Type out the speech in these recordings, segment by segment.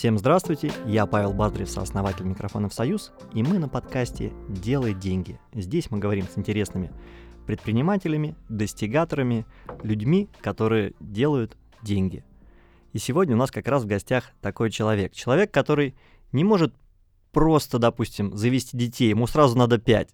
Всем здравствуйте, я Павел Баздрев, сооснователь микрофонов «Союз», и мы на подкасте «Делай деньги». Здесь мы говорим с интересными предпринимателями, достигаторами, людьми, которые делают деньги. И сегодня у нас как раз в гостях такой человек. Человек, который не может просто, допустим, завести детей, ему сразу надо 5.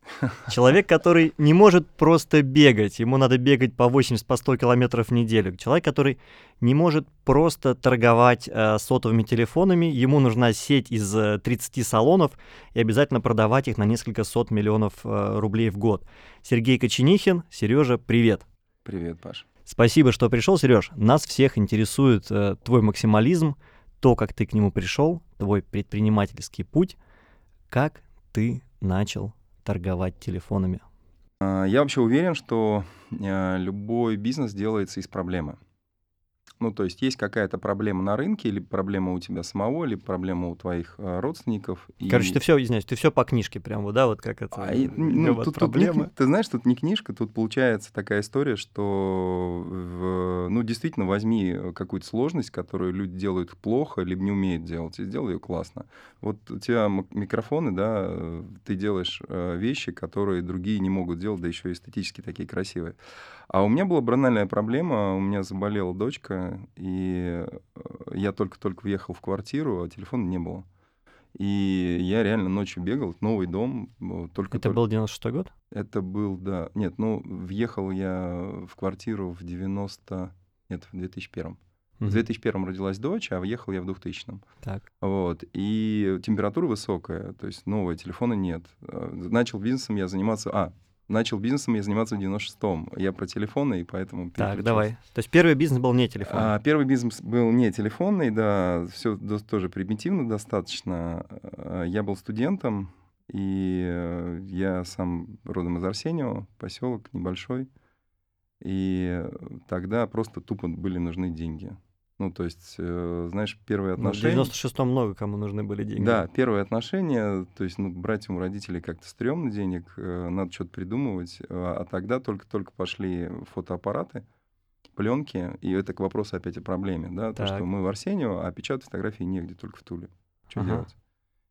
Человек, который не может просто бегать, ему надо бегать по 80, по 100 километров в неделю. Человек, который не может просто торговать э, сотовыми телефонами, ему нужна сеть из 30 э, салонов и обязательно продавать их на несколько сот миллионов э, рублей в год. Сергей Коченихин, Сережа, привет. Привет, Паш. Спасибо, что пришел, Сереж. Нас всех интересует э, твой максимализм, то, как ты к нему пришел, твой предпринимательский путь. Как ты начал торговать телефонами? А, я вообще уверен, что э, любой бизнес делается из проблемы. Ну, то есть есть какая-то проблема на рынке, или проблема у тебя самого, или проблема у твоих э, родственников. Короче, и... ты все, извиняюсь, ты все по книжке прям, вот, да, вот как это. А, и, ну, вот тут, проблема. Тут не, ты знаешь, тут не книжка, тут получается такая история, что, в, ну, действительно, возьми какую-то сложность, которую люди делают плохо, либо не умеют делать, и сделай ее классно. Вот у тебя микрофоны, да, ты делаешь э, вещи, которые другие не могут делать, да еще эстетически такие красивые. А у меня была банальная проблема, у меня заболела дочка, и э, я только-только въехал в квартиру, а телефона не было. И я реально ночью бегал, новый дом. Только Это был 96-й год? Это был, да. Нет, ну, въехал я в квартиру в 90... Нет, в 2001. Mm-hmm. В 2001 родилась дочь, а въехал я в 2000. Так. Вот. И температура высокая, то есть нового телефона нет. Э, начал бизнесом я заниматься... А, начал бизнесом я заниматься в 96-м. Я про телефоны, и поэтому... Так, давай. То есть первый бизнес был не телефонный? А, первый бизнес был не телефонный, да, все тоже примитивно достаточно. А, я был студентом, и э, я сам родом из Арсеньева, поселок небольшой. И тогда просто тупо были нужны деньги. Ну, то есть, э, знаешь, первые отношения... Ну, в 96-м много кому нужны были деньги. Да, первые отношения, то есть, ну, брать у родителей как-то стрёмно денег, э, надо что-то придумывать. А, а тогда только-только пошли фотоаппараты, пленки, и это к вопросу опять о проблеме, да, так. то, что мы в Арсению, а печатать фотографии негде, только в Туле. Что ага. делать?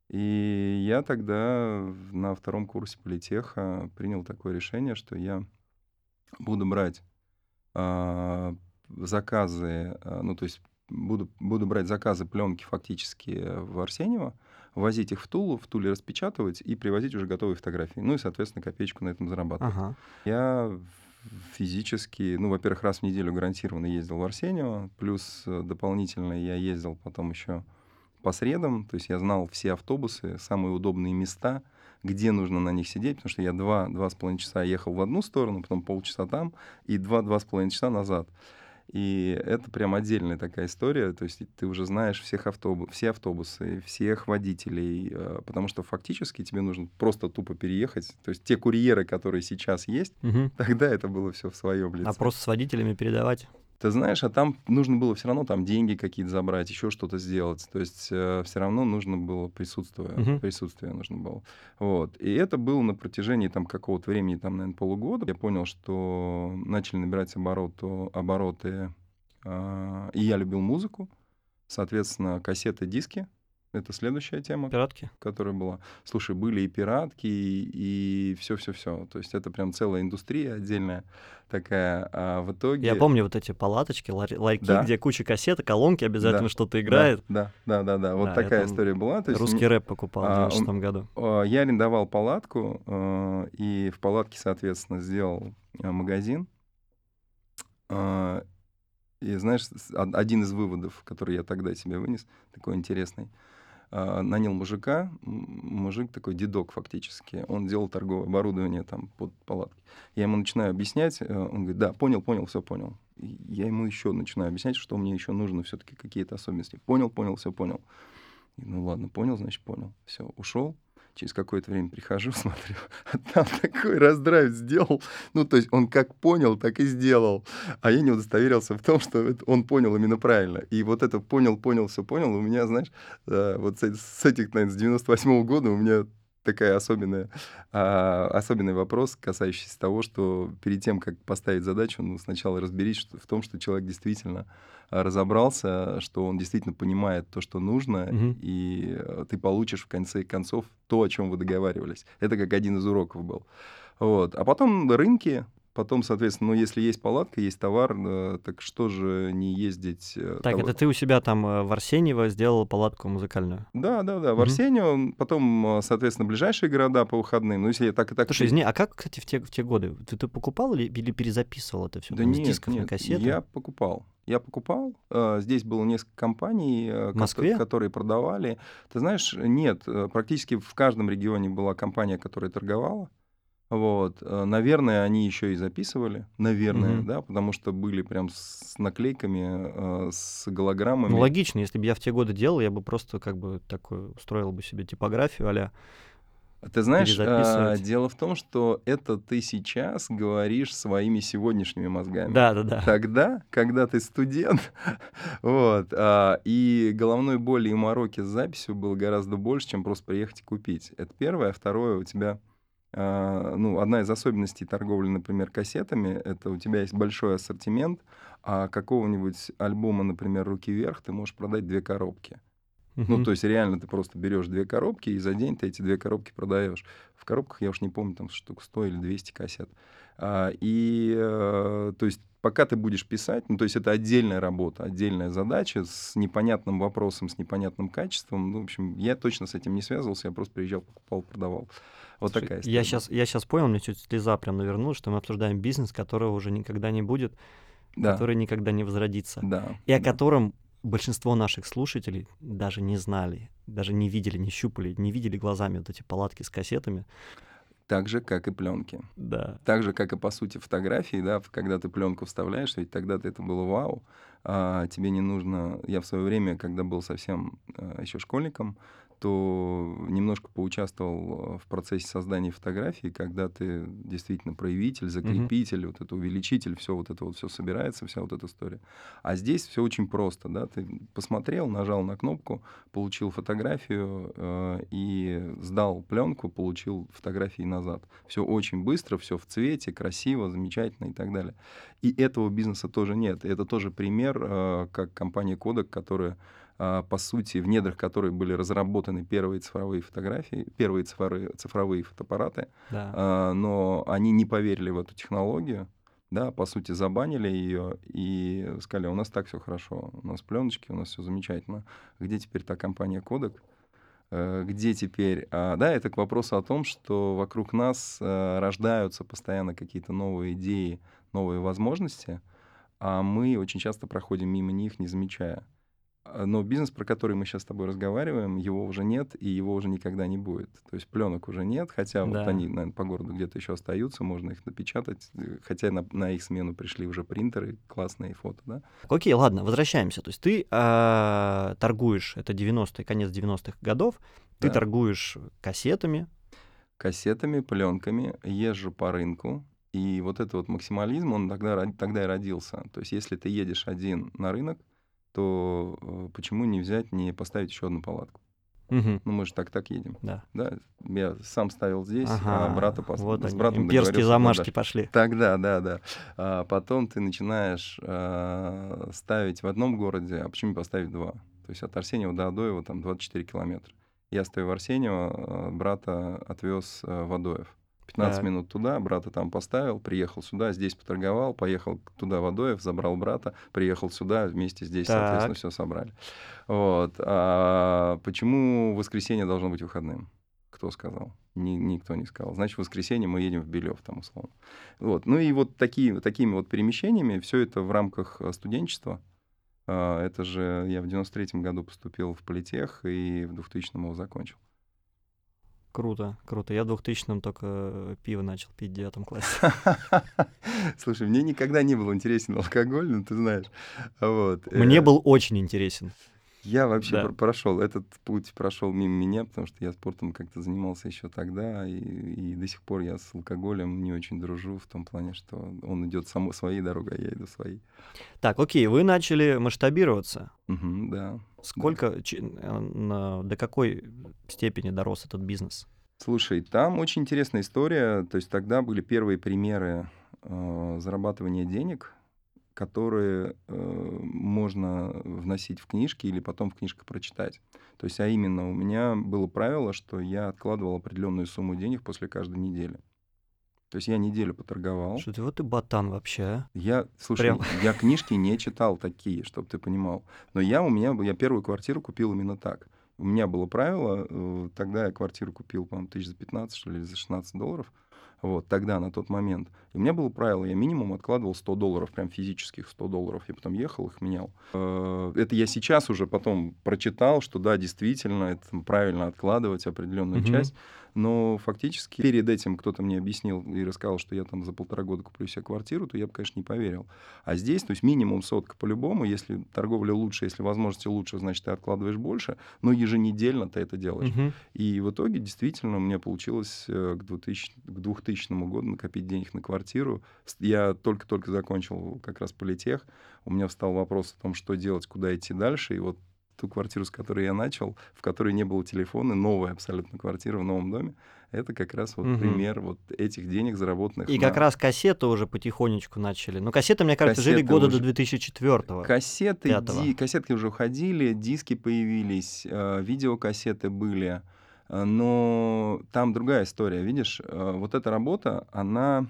И я тогда на втором курсе политеха принял такое решение, что я буду брать а, заказы, э, ну, то есть буду, буду брать заказы пленки фактически в Арсеньево, возить их в Тулу, в Туле распечатывать и привозить уже готовые фотографии. Ну и, соответственно, копеечку на этом зарабатывать. Ага. Я физически, ну, во-первых, раз в неделю гарантированно ездил в Арсеньево, плюс э, дополнительно я ездил потом еще по средам, то есть я знал все автобусы, самые удобные места, где нужно на них сидеть, потому что я два, два с половиной часа ехал в одну сторону, потом полчаса там, и два, два с половиной часа назад. И это прям отдельная такая история, то есть ты уже знаешь всех автобус, все автобусы, всех водителей, э, потому что фактически тебе нужно просто тупо переехать. То есть те курьеры, которые сейчас есть, угу. тогда это было все в своем лице. А просто с водителями передавать? Ты знаешь, а там нужно было все равно там деньги какие-то забрать, еще что-то сделать. То есть э, все равно нужно было присутствие, uh-huh. присутствие нужно было. Вот. И это было на протяжении там какого-то времени, там, наверное, полугода. Я понял, что начали набирать обороту, обороты, э, и я любил музыку, соответственно, кассеты, диски. Это следующая тема. Пиратки? Которая была. Слушай, были и пиратки, и все-все-все. То есть это прям целая индустрия отдельная такая. А в итоге... Я помню вот эти палаточки, ларьки, да. где куча кассет, колонки обязательно да. что-то играет. Да, да, да, да. Вот да, такая история была. То есть русский рэп покупал а, в 96 году. А, я арендовал палатку, а, и в палатке, соответственно, сделал а, магазин. И знаешь, один из выводов, который я тогда себе вынес, такой интересный — нанял мужика, мужик такой дедок фактически, он делал торговое оборудование там под палатки. Я ему начинаю объяснять, э, он говорит, да, понял, понял, все понял. Я ему еще начинаю объяснять, что мне еще нужно все-таки какие-то особенности. Понял, понял, все понял. Ну ладно, понял, значит понял. Все, ушел. Через какое-то время прихожу, смотрю, а там такой раздрайв сделал. Ну, то есть он как понял, так и сделал. А я не удостоверился в том, что он понял именно правильно. И вот это понял, понял, все понял, у меня, знаешь, э, вот с этих, наверное, с 98 -го года у меня такая особенная, а, особенный вопрос, касающийся того, что перед тем, как поставить задачу, ну, сначала разберись что, в том, что человек действительно а, разобрался, что он действительно понимает то, что нужно, Мгм. и э, ты получишь в конце концов то, о чем вы договаривались. Это как один из уроков был. Вот. А потом рынки, потом, соответственно, ну, если есть палатка, есть товар, так что же не ездить... э, Так, товар- это ты у себя там э, в Арсеньево сделал палатку музыкальную. Да, да, да, в Мгм. Арсению, потом, э, соответственно, ближайшие города по выходным. Ну, если я так и так... Слушай, извини, а как, кстати, в те, в те годы? Ты, ты покупал или, или перезаписывал это все? Да с нет, дисков на нет, кассеты? я покупал. Я покупал. Здесь было несколько компаний, Москве? которые продавали. Ты знаешь, нет, практически в каждом регионе была компания, которая торговала. Вот, э, наверное, они еще и записывали, наверное, Мгм. да, потому что были прям с наклейками, э, с голограммами. Ну, логично, если бы я в те годы делал, я бы просто как бы такой устроил бы себе типографию а Ты знаешь, а, дело в том, что это ты сейчас говоришь своими сегодняшними мозгами. Да-да-да. Тогда, когда ты студент, вот, а, и головной боли и мороки с записью было гораздо больше, чем просто приехать и купить. Это первое. А второе, у тебя, ну, одна из особенностей торговли, например, кассетами, это у тебя есть большой ассортимент, а какого-нибудь альбома, например, «Руки вверх» ты можешь продать две коробки. Ну, Мгм. то есть реально ты просто берешь две коробки, и за день ты эти две коробки продаешь. В коробках, я уж не помню, там штук 100 или 200 кассет. А, и, э, то есть, пока ты будешь писать, ну, то есть это отдельная работа, отдельная задача с непонятным вопросом, с непонятным качеством. Ну, в общем, я точно с этим не связывался, я просто приезжал, покупал, продавал. Вот Слушай, такая я история. сейчас, я сейчас понял, мне чуть слеза прям навернулась, что мы обсуждаем бизнес, которого уже никогда не будет, Да, который никогда не возродится. да. И о да. котором большинство наших слушателей даже не знали, даже не видели, не щупали, не видели глазами вот эти палатки с кассетами. Так же, как и пленки. Да. Так же, как и, по сути, фотографии, да, когда ты пленку вставляешь, ведь тогда-то это было вау, а тебе не нужно... Я в свое время, когда был совсем еще школьником, то немножко поучаствовал э, в процессе создания фотографии, когда ты действительно проявитель, закрепитель, вот это увеличитель, все вот это вот все собирается, вся вот эта история. А здесь все очень просто, да, ты посмотрел, нажал на кнопку, получил фотографию э, и сдал пленку, получил фотографии назад. Все очень быстро, все в цвете, красиво, замечательно и так далее. И этого бизнеса тоже нет. Это тоже пример, э, как компания Kodak, которая по сути, в недрах которой были разработаны первые цифровые фотографии, первые цифровые, цифровые фотоаппараты, Да. а, но они не поверили в эту технологию, да, по сути, забанили ее и сказали, у нас так все хорошо, у нас пленочки, у нас все замечательно. Где теперь та компания Kodak? Э, Где теперь? А, Да, это к вопросу о том, что вокруг нас э, рождаются постоянно какие-то новые идеи, новые возможности, а мы очень часто проходим мимо них, не замечая. А, Но бизнес, про который мы сейчас с тобой разговариваем, его уже нет, и его уже никогда не будет. То есть пленок уже нет, хотя вот Да. они, наверное, по городу где-то еще остаются, можно их напечатать, э, хотя на, на их смену пришли уже принтеры, классные фото, да. Окей, ладно, возвращаемся. То есть ты а, торгуешь, это 90-е, конец 90-х годов, ты Да. торгуешь кассетами, Кассетами, пленками, езжу по рынку, и вот этот вот максимализм, он тогда, тогда и родился. То есть если ты едешь один на рынок, то э, почему не взять, не поставить еще одну палатку? Мгм, Ну, мы же так-так едем. да. Да, я сам ставил здесь, а Ага, брата пос- вот с они, братом имперские договорился, замашки да, пошли. Тогда, да, да. А потом ты начинаешь а, ставить в одном городе, а почему не поставить два? То есть от Арсеньева до Адоева там 24 километра. Я стою в Арсеньево, а, брата отвез а, в Адоев. 15 Так. минут туда, брата там поставил, приехал сюда, здесь поторговал, поехал туда в Адоев, забрал брата, приехал сюда, вместе здесь, соответственно, Так. все собрали. Вот. А почему воскресенье должно быть выходным? Кто сказал? Ни- никто не сказал. Значит, в воскресенье мы едем в Белев, там, условно. Вот. Ну и вот такие, такими вот перемещениями, все это в рамках э, студенчества. А, Это же я в 93-м году поступил в политех и в 2000-м его закончил. Круто, круто. Я в 2000-м только пиво начал пить в девятом классе. Слушай, мне никогда не был интересен алкоголь, ну ты знаешь. Вот. Мне Э, был очень интересен. Я вообще Да. пр- прошел, этот путь прошел мимо меня, потому что я спортом как-то занимался еще тогда, и, и до сих пор я с алкоголем не очень дружу, в том плане, что он идет само своей дорогой, а я иду своей. Так, окей, вы начали масштабироваться. Мгм, да. Сколько, чи- э, на- до какой степени дорос этот бизнес? Слушай, там очень интересная история. То есть тогда были первые примеры э, зарабатывания денег, которые э, можно вносить в книжки или потом в книжках прочитать. То есть, а именно, у меня было правило, что я откладывал определенную сумму денег после каждой недели. То есть я неделю поторговал. Что ты вот и ботан вообще, а? Я, слушай, Прям. я книжки не читал такие, чтобы ты понимал. Но я у меня, я первую квартиру купил именно так. У меня было правило, э, тогда я квартиру купил, по-моему, тысяч за 15, что ли, или за 16 долларов. Вот, тогда, на тот момент. И у меня было правило, я минимум откладывал 100 долларов, прям физических 100 долларов. Я потом ехал, их менял. Э, Это я сейчас уже потом прочитал, что да, действительно, это правильно откладывать определенную Мгм. часть. Но фактически перед этим кто-то мне объяснил и рассказал, что я там за полтора года куплю себе квартиру, то я бы, конечно, не поверил. А здесь, то есть минимум сотка по-любому, если торговля лучше, если возможности лучше, значит, ты откладываешь больше, но еженедельно ты это делаешь. Мгм. И в итоге действительно у меня получилось э, к 2000, к 2000 году накопить денег на квартиру. Я только-только закончил как раз политех. У меня встал вопрос о том, что делать, куда идти дальше. И вот ту квартиру, с которой я начал, в которой не было телефона, новая абсолютно квартира в новом доме, это как раз вот Мгм. пример вот этих денег, заработанных И на- как раз кассеты уже потихонечку начали. Ну, кассеты, мне кажется, жили Кассеты года уже- до 2004 Кассеты, пятого. ди- кассетки уже уходили, диски появились, э, видеокассеты были, э, но там другая история, видишь, э, вот эта работа, она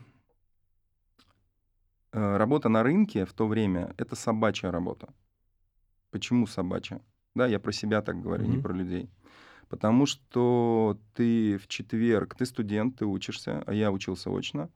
э, работа на рынке в то время это собачья работа. Почему собачья? Да, я про себя так говорю, не Мгм. про людей. Потому что ты в четверг, ты студент, ты учишься, а я учился очно.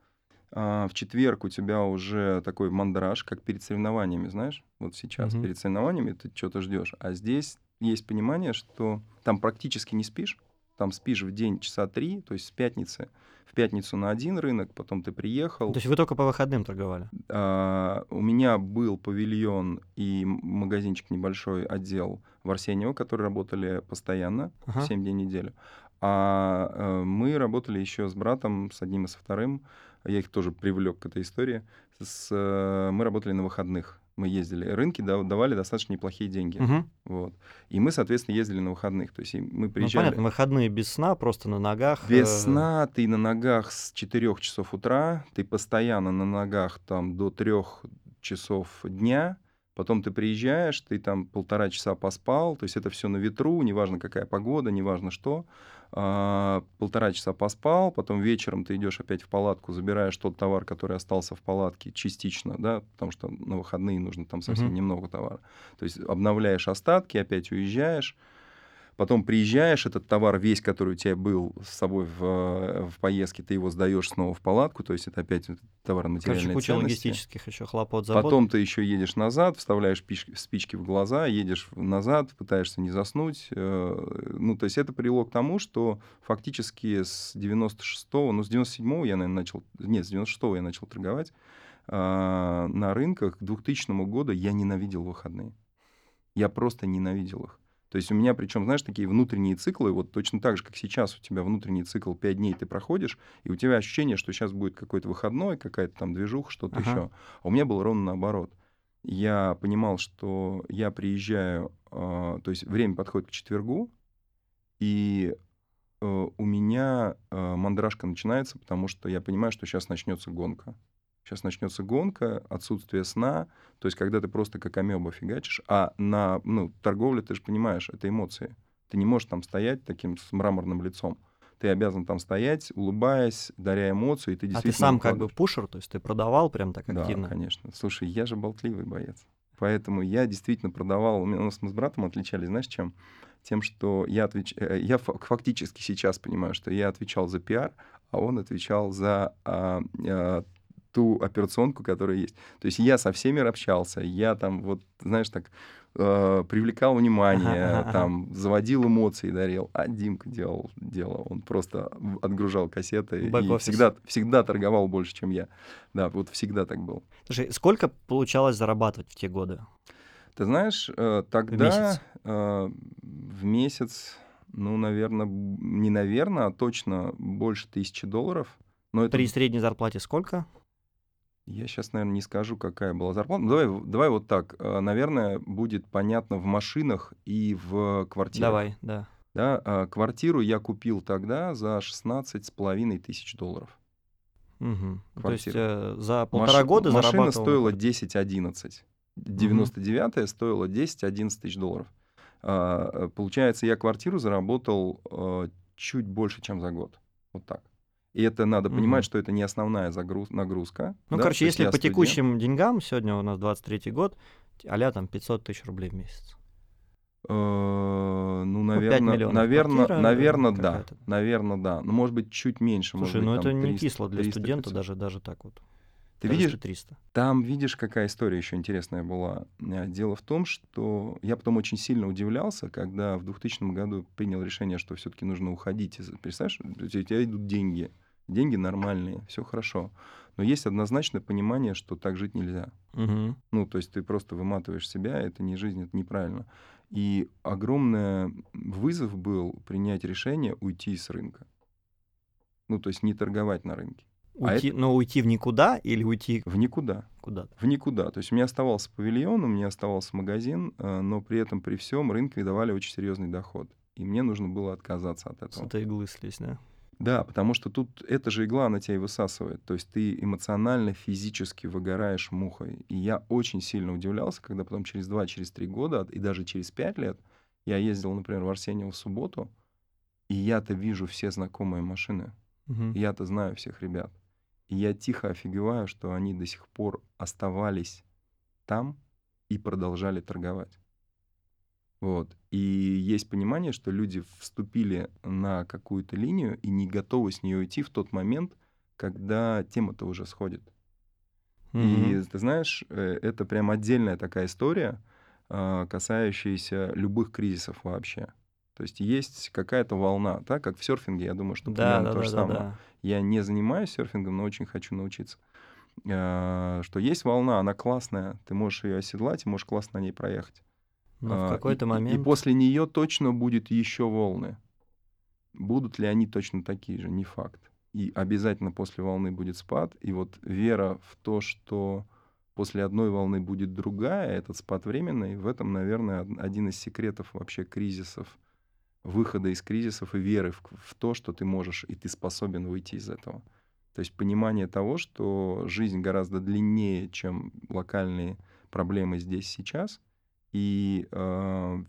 А, в четверг у тебя уже такой мандраж, как перед соревнованиями, знаешь? Вот сейчас Мгм. перед соревнованиями ты что-то ждешь. А здесь есть понимание, что там практически не спишь. Там спишь в день часа три, то есть с пятницы. В пятницу на один рынок, потом ты приехал. То есть вы только по выходным торговали? А, у меня был павильон и магазинчик небольшой отдел в Арсеньево, которые работали постоянно, Ага. 7 дней в неделю. А э, мы работали еще с братом, с одним и со вторым. Я их тоже привлек к этой истории. С, э, мы работали на выходных. Мы ездили. Рынки да- давали достаточно неплохие деньги. Мгм. Вот. И мы, соответственно, ездили на выходных. То есть мы Ну, приезжали... понятно, выходные без сна, просто на ногах. Без э, сна ты на ногах с 4 часов утра, ты постоянно на ногах там до 3 часов дня, потом ты приезжаешь, ты там полтора часа поспал, то есть это все на ветру, неважно какая погода, неважно что, А, полтора часа поспал, потом вечером ты идешь опять в палатку, забираешь тот товар, который остался в палатке частично, да, потому что на выходные нужно там совсем Мгм. немного товара. То есть обновляешь остатки, опять уезжаешь, Потом приезжаешь, этот товар весь, который у тебя был с собой в, э, в поездке, ты его сдаешь снова в палатку, то есть это опять товар Короче, материальной куча ценности. логистических еще хлопот, забот. Потом ты еще едешь назад, вставляешь пиш- спички в глаза, едешь назад, пытаешься не заснуть. э, Ну, то есть это привело к тому, что фактически с 96-го, ну, с 97-го я, наверное, начал, нет, с 96-го я начал торговать а, на рынках. К 2000 году я ненавидел выходные. Я просто ненавидел их. То есть у меня, причем, знаешь, такие внутренние циклы, вот точно так же, как сейчас у тебя внутренний цикл 5 дней ты проходишь, и у тебя ощущение, что сейчас будет какой-то выходной, какая-то там движуха, что-то Ага. еще. А у меня было ровно наоборот. Я понимал, что я приезжаю, а, то есть время подходит к четвергу, и э, у меня э, мандражка начинается, потому что я понимаю, что сейчас начнется гонка. Сейчас начнется гонка, отсутствие сна, то есть когда ты просто как амеба фигачишь, а на ну, торговле, ты же понимаешь, это эмоции. Ты не можешь там стоять таким с мраморным лицом. Ты обязан там стоять, улыбаясь, даря эмоции, и ты А ты действительно... сам как бы пушер, то есть ты продавал прям так Да, активно? конечно. Слушай, я же болтливый боец. Поэтому я действительно продавал. У нас мы с братом отличались, знаешь, чем? Тем, что я, отвеч... э, я фа- фактически сейчас понимаю, что я отвечал за пиар, а он отвечал за а, а, ту операционку, которая есть. То есть я со всеми общался, я там вот, знаешь, так э, привлекал внимание, Ага, ага, там заводил эмоции, дарил. А Димка делал дело. Он просто в- отгружал кассеты и всегда, всегда торговал больше, чем я. Да, вот всегда так был. Слушай, сколько получалось зарабатывать в те годы? Ты знаешь, э, тогда месяц? э, в месяц, ну, наверное, не наверное, а точно больше тысячи долларов. Но это При средней зарплате сколько? Я сейчас, наверное, не скажу, какая была зарплата. Ну, давай, давай вот так. Э, Наверное, будет понятно в машинах и в квартирах. Давай, да. Да, а квартиру я купил тогда за 16,5 тысяч долларов. Мгм. То есть Квартира. э, за полтора Маш- года машина стоила квартиру. 10-11. 99-я стоила 10-11 тысяч долларов. А, э, Получается, я квартиру заработал э, чуть больше, чем за год. Вот так. И это надо понимать, что это не основная загруз- нагрузка. Ну, да, короче, если по студент. текущим деньгам, сегодня у нас 23 год, а там 500 тысяч рублей в месяц. Э, Ну, Ну, 5 наверное, миллионов наверное, квартира, наверное, да. Наверное, да. Ну, может быть, чуть меньше. может Слушай, быть, ну там это не 300, кисло для 300, студента 500. даже, даже так вот. Ты Даже видишь, что 300. Там, видишь, какая история еще интересная была. Э, Дело в том, что я потом очень сильно удивлялся, когда в 2000 году принял решение, что все-таки нужно уходить. Представляешь, у тебя идут деньги, деньги нормальные, все хорошо. Но есть однозначное понимание, что так жить нельзя. Мгм. Ну, то есть ты просто выматываешь себя, это не жизнь, это неправильно. И огромный вызов был принять решение уйти с рынка. Ну, то есть не торговать на рынке. А Уйти, но уйти в никуда или уйти В никуда. куда-то? В никуда. То есть у меня оставался павильон, у меня оставался магазин, э, но при этом при всем рынке давали очень серьезный доход. И мне нужно было отказаться от С этого. этой иглы слезть, да? Да, потому что тут эта же игла, она тебя и высасывает. То есть ты эмоционально, физически выгораешь мухой. И я очень сильно удивлялся, когда потом через два, через три года, и даже через пять лет, я ездил, например, в Арсеньево в субботу, и я-то вижу все знакомые машины. Мгм. Я-то знаю всех ребят. И я тихо офигеваю, что они до сих пор оставались там и продолжали торговать. Вот. И есть понимание, что люди вступили на какую-то линию и не готовы с нее уйти в тот момент, когда тема-то уже сходит. И Мгм. ты знаешь, э, это прям отдельная такая история, а, касающаяся любых кризисов вообще. То есть есть какая-то волна, так как в серфинге, я думаю, что Да, примерно да, то да, же да, самое. да. Я не занимаюсь серфингом, но очень хочу научиться. А, Что есть волна, она классная, ты можешь ее оседлать и можешь классно на ней проехать. Но А, в и- какой-то и- И момент... после нее точно будет еще волны. Будут ли они точно такие же, не факт. И обязательно после волны будет спад. И вот вера в то, что после одной волны будет другая, этот спад временный, в этом, наверное, од- один из секретов вообще кризисов, выхода из кризисов и веры в, в то, что ты можешь и ты способен выйти из этого. То есть понимание того, что жизнь гораздо длиннее, чем локальные проблемы здесь сейчас, и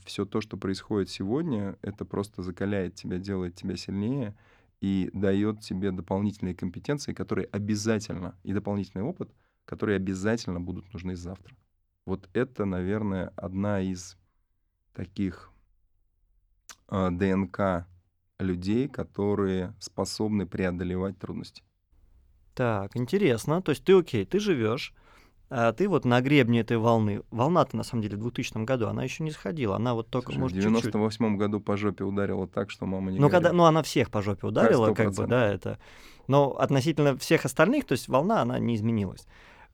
все то, что происходит сегодня, это просто закаляет тебя, делает тебя сильнее и дает тебе дополнительные компетенции, которые обязательно, и дополнительный опыт, которые обязательно будут нужны завтра. Вот это, наверное, одна из таких а, ДНК людей, которые способны преодолевать трудности. Так, интересно. То есть ты окей, ты живешь, а ты вот на гребне этой волны. Волна-то на самом деле в 2000 году, она еще не сходила, она вот только, Слушай, в может, чуть-чуть. 98 году по жопе ударила так, что мама не Ну, когда, ну, она всех по жопе ударила, как бы, 100%. да, это. Но относительно всех остальных, то есть волна, она не изменилась.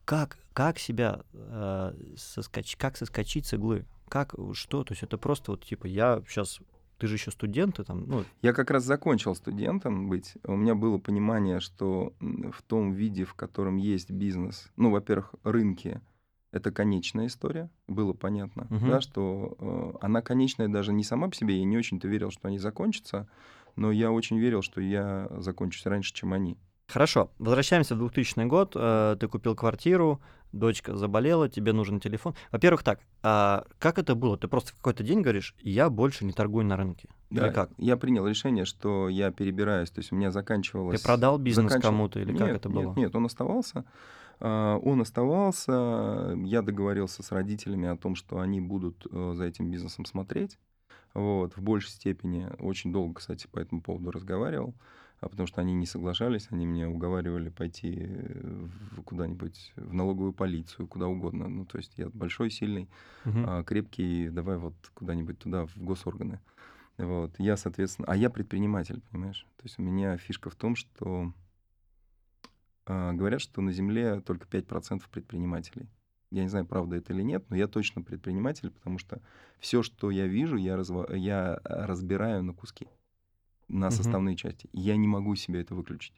Как, как себя э, соскоч- как соскочить с иглы? Как, что? То есть это просто вот типа я сейчас, ты же еще студент, ты там, ну, Я как раз закончил студентом быть. У меня было понимание, что в том виде, в котором есть бизнес, ну, во-первых, рынки, это конечная история, было понятно, Мгм. да, что э, она конечная даже не сама по себе, я не очень-то верил, что они закончатся, но я очень верил, что я закончусь раньше, чем они. Хорошо, возвращаемся в 2000 год, э, ты купил квартиру, дочка заболела, тебе нужен телефон. Во-первых, так, а как это было? Ты просто в какой-то день говоришь, я больше не торгую на рынке. Или Да, как? Я принял решение, что я перебираюсь, то есть у меня Ты заканчивалось... продал бизнес заканчив- кому-то или как Нет, это нет, было? Нет, он оставался. А, Он оставался. Я договорился с родителями о том, что они будут э, за этим бизнесом смотреть. Вот, в большей степени. Очень долго, кстати, по этому поводу разговаривал, потому что они не соглашались, они меня уговаривали пойти э, куда-нибудь в налоговую полицию, куда угодно. Ну, то есть я большой, сильный, а, крепкий, давай вот куда-нибудь туда, в госорганы. Вот. Я, соответственно... А я предприниматель, понимаешь? То есть у меня фишка в том, что а, говорят, что на Земле только 5% предпринимателей. Я не знаю, правда это или нет, но я точно предприниматель, потому что все, что я вижу, я, разва- я а, разбираю на куски, на составные части. Я не могу себе это выключить.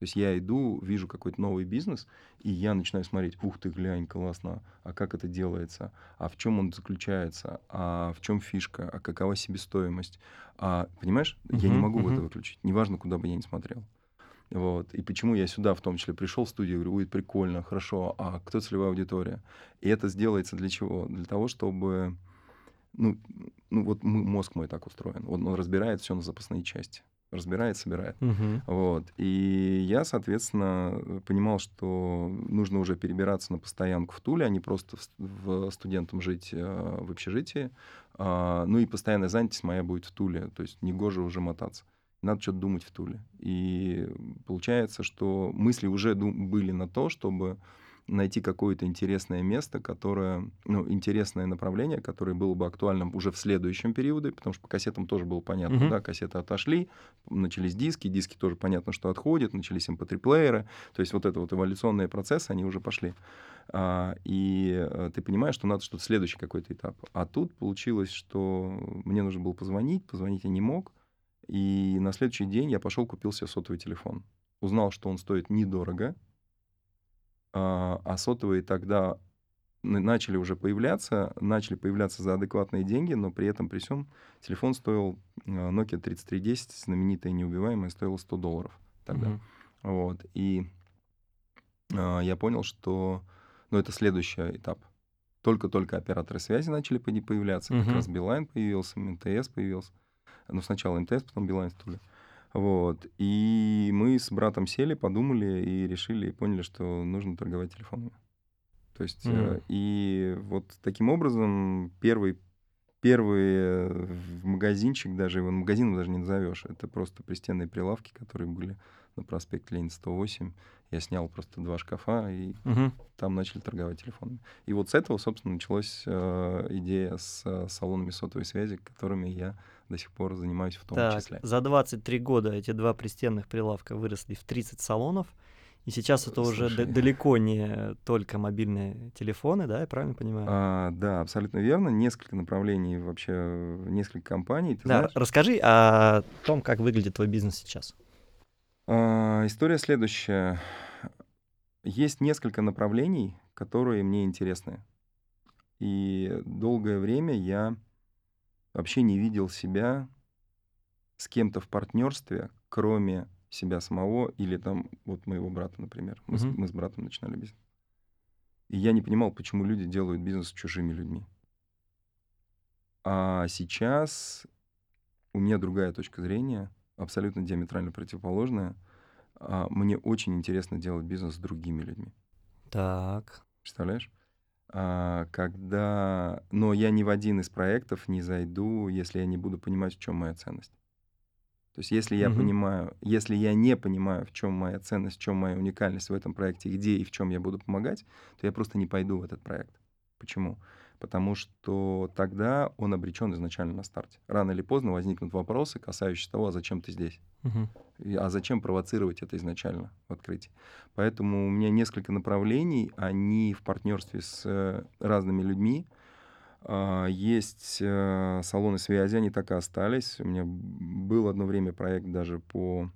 То есть я иду, вижу какой-то новый бизнес, и я начинаю смотреть, ух ты, глянь, классно, а как это делается, а в чем он заключается, а в чем фишка, а какова себестоимость. А, понимаешь, uh-huh, я не могу uh-huh. это выключить, неважно, куда бы я ни смотрел. Вот. И почему я сюда в том числе пришел в студию, говорю, будет прикольно, хорошо, а кто целевая аудитория? И это сделается для чего? Для того, чтобы... Ну, ну вот мы, мозг мой так устроен. Он, он разбирает все на запасные части разбирает, собирает. Угу. Вот. И я, соответственно, понимал, что нужно уже перебираться на постоянку в Туле, а не просто в, в студентам жить э, в общежитии. А, ну и постоянная занятость моя будет в Туле, то есть не гоже уже мотаться. Надо что-то думать в Туле. И получается, что мысли уже были на то, чтобы найти какое-то интересное место, которое, ну, интересное направление, которое было бы актуальным уже в следующем периоде, потому что по кассетам тоже было понятно, uh-huh. да, кассеты отошли, начались диски, диски тоже понятно, что отходят, начались mp3-плееры, эм то есть вот это вот эволюционные процессы, они уже пошли. А, и а, ты понимаешь, что надо что-то следующий какой-то этап. А тут получилось, что мне нужно было позвонить, позвонить я не мог, и на следующий день я пошел купил себе сотовый телефон. Узнал, что он стоит недорого, а, а сотовые тогда начали уже появляться, начали появляться за адекватные деньги, но при этом при всем телефон стоил а, Nokia 3310, знаменитая неубиваемая, стоила 100 долларов тогда. Mm-hmm. Вот. И э, я понял, что ну, это следующий этап. Только-только операторы связи начали появляться, mm-hmm. как раз Билайн появился, МТС появился. Ну, сначала МТС, потом Билайн в Туле. Вот. И мы с братом сели, подумали и решили, и поняли, что нужно торговать телефонами. То есть, mm. и вот таким образом первый, первый магазинчик, даже его магазином даже не назовешь, это просто пристенные прилавки, которые были на проспекте Ленина 108. Я снял просто два шкафа, и угу. там начали торговать телефонами. И вот с этого, собственно, началась э, идея с э, салонами сотовой связи, которыми я до сих пор занимаюсь в том так, числе. За 23 года эти два пристенных прилавка выросли в 30 салонов. И сейчас это Слушай. уже далеко не только мобильные телефоны, да, я правильно понимаю? А, да, абсолютно верно. Несколько направлений вообще, несколько компаний. Да, знаешь? расскажи о том, как выглядит твой бизнес сейчас. А, история следующая. Есть несколько направлений, которые мне интересны. И долгое время я вообще не видел себя с кем-то в партнерстве, кроме себя самого или там вот моего брата, например. Мы, mm-hmm. с, мы с братом начинали бизнес. И я не понимал, почему люди делают бизнес с чужими людьми. А сейчас у меня другая точка зрения, абсолютно диаметрально противоположная. А, мне очень интересно делать бизнес с другими людьми. Так. Представляешь? А, когда... Но я ни в один из проектов не зайду, если я не буду понимать, в чем моя ценность. То есть если я угу. понимаю, если я не понимаю, в чем моя ценность, в чем моя уникальность в этом проекте, где и в чем я буду помогать, то я просто не пойду в этот проект. Почему? Потому что тогда он обречен изначально на старте. Рано или поздно возникнут вопросы, касающиеся того, а зачем ты здесь? Угу. И, а зачем провоцировать это изначально в открытии? Поэтому у меня несколько направлений, они в партнерстве с э, разными людьми. Э, есть э, салоны связи, они так и остались. У меня был одно время проект даже по...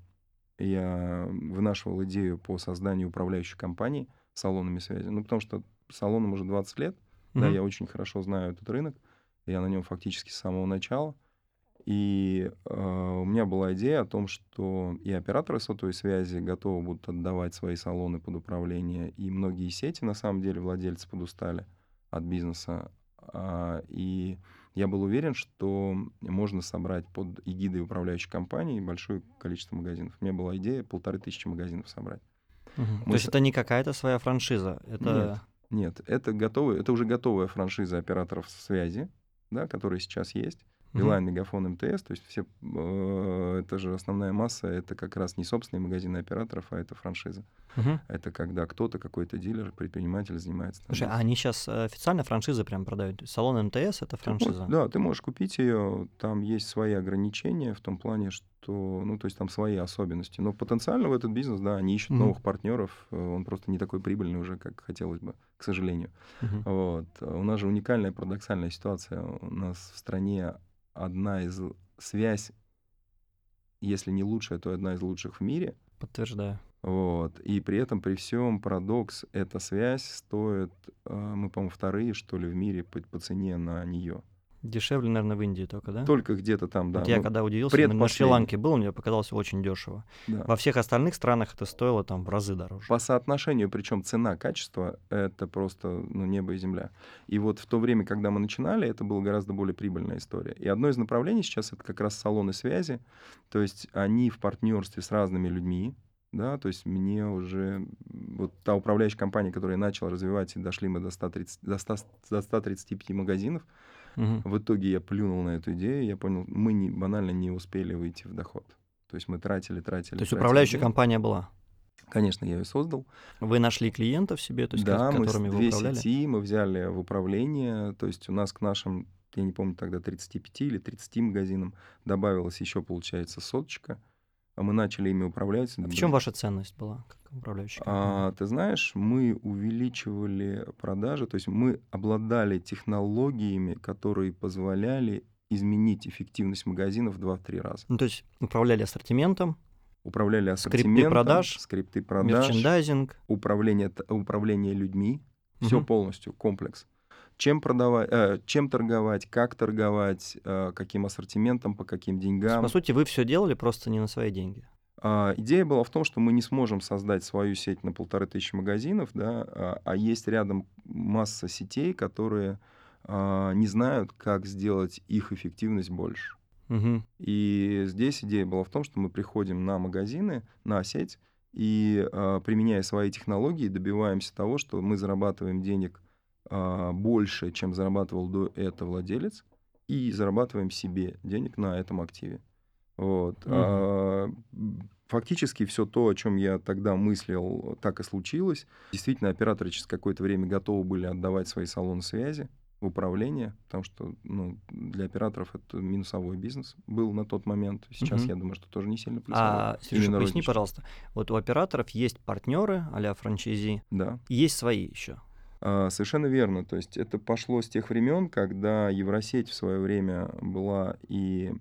Я вынашивал идею по созданию управляющей компании салонами связи. Ну, потому что салонам уже 20 лет, Mm-hmm. Да, я очень хорошо знаю этот рынок. Я на нем фактически с самого начала. И э, у меня была идея о том, что и операторы сотовой связи готовы будут отдавать свои салоны под управление, и многие сети, на самом деле, владельцы подустали от бизнеса. А, и я был уверен, что можно собрать под эгидой управляющей компании большое количество магазинов. У меня была идея полторы тысячи магазинов собрать. Угу. То есть это не какая-то своя франшиза? Это... Нет. Нет, это, готовый, это уже готовая франшиза операторов связи, да, которые сейчас есть. Билайн, Мегафон, МТС, то есть все, э, это же основная масса, это как раз не собственные магазины операторов, а это франшиза. Угу. Это когда кто-то, какой-то дилер, предприниматель занимается. Там, Слушай, а они сейчас официально франшизы прям продают? Салон МТС — это франшиза? Ты, да, ты можешь купить ее, там есть свои ограничения в том плане, что, ну, то есть там свои особенности. Но потенциально в этот бизнес, да, они ищут угу. новых партнеров, э, он просто не такой прибыльный уже, как хотелось бы, к сожалению. Угу. Вот. У нас же уникальная парадоксальная ситуация. У нас в стране одна из связь, если не лучшая, то одна из лучших в мире. Подтверждаю. Вот. И при этом, при всем, парадокс, эта связь стоит, э, мы, по-моему, вторые, что ли, в мире по, по цене на нее. Дешевле, наверное, в Индии только, да? Только где-то там, да. Вот я ну, когда удивился, на- на. Шри-Ланке был, мне показалось очень дешево. да. Во всех остальных странах это стоило там в разы дороже. По соотношению, причем цена-качество, это просто ну, небо и земля. И вот в то время, когда мы начинали, это была гораздо более прибыльная история. И одно из направлений сейчас это как раз салоны связи. То есть они в партнерстве с разными людьми, да, то есть мне уже вот та управляющая компания, которую я начал развивать, и дошли мы до, 130, до, 100, до 135 магазинов, Мгм. в итоге я плюнул на эту идею, я понял, мы не, банально не успели выйти в доход. То есть мы тратили, тратили. То есть тратили управляющая деньги. компания была. Конечно, я ее создал. Вы нашли клиентов себе, то есть да, ко- мы которыми вы управляли? сети мы взяли в управление. То есть у нас к нашим, я не помню, тогда 35 или 30 магазинам добавилась еще, получается, соточка. А мы начали ими управлять. В чем ваша ценность была как управляющая компания? А, ты знаешь, мы увеличивали продажи, то есть мы обладали технологиями, которые позволяли изменить эффективность магазинов в 2-3 раза. Ну, то есть управляли ассортиментом, Управляли Скрипты ассортиментом, продаж, скрипты продаж, мерчендайзинг. управление, управление людьми, все Мгм. полностью, комплекс. Чем продавать, э, чем торговать, как торговать, э, каким ассортиментом, по каким деньгам. По сути, вы все делали просто не на свои деньги. А, идея была в том, что мы не сможем создать свою сеть на полторы тысячи магазинов, да, а, а есть рядом масса сетей, которые а, не знают, как сделать их эффективность больше. Мгм. И здесь идея была в том, что мы приходим на магазины, на сеть, и а, применяя свои технологии, добиваемся того, что мы зарабатываем денег больше, чем зарабатывал до этого владелец, и зарабатываем себе денег на этом активе. Вот. Мгм. А, Фактически все то, о чем я тогда мыслил, так и случилось. Действительно, операторы через какое-то время готовы были отдавать свои салоны связи в управление, потому что ну, для операторов это минусовой бизнес был на тот момент. Сейчас, Мгм. я думаю, что тоже не сильно плюсовой. А, Сережа, поясни, розничный. пожалуйста, вот у операторов есть партнеры а-ля франчайзи, Да. есть свои еще. А, Совершенно верно. То есть это пошло с тех времен, когда Евросеть в свое время была и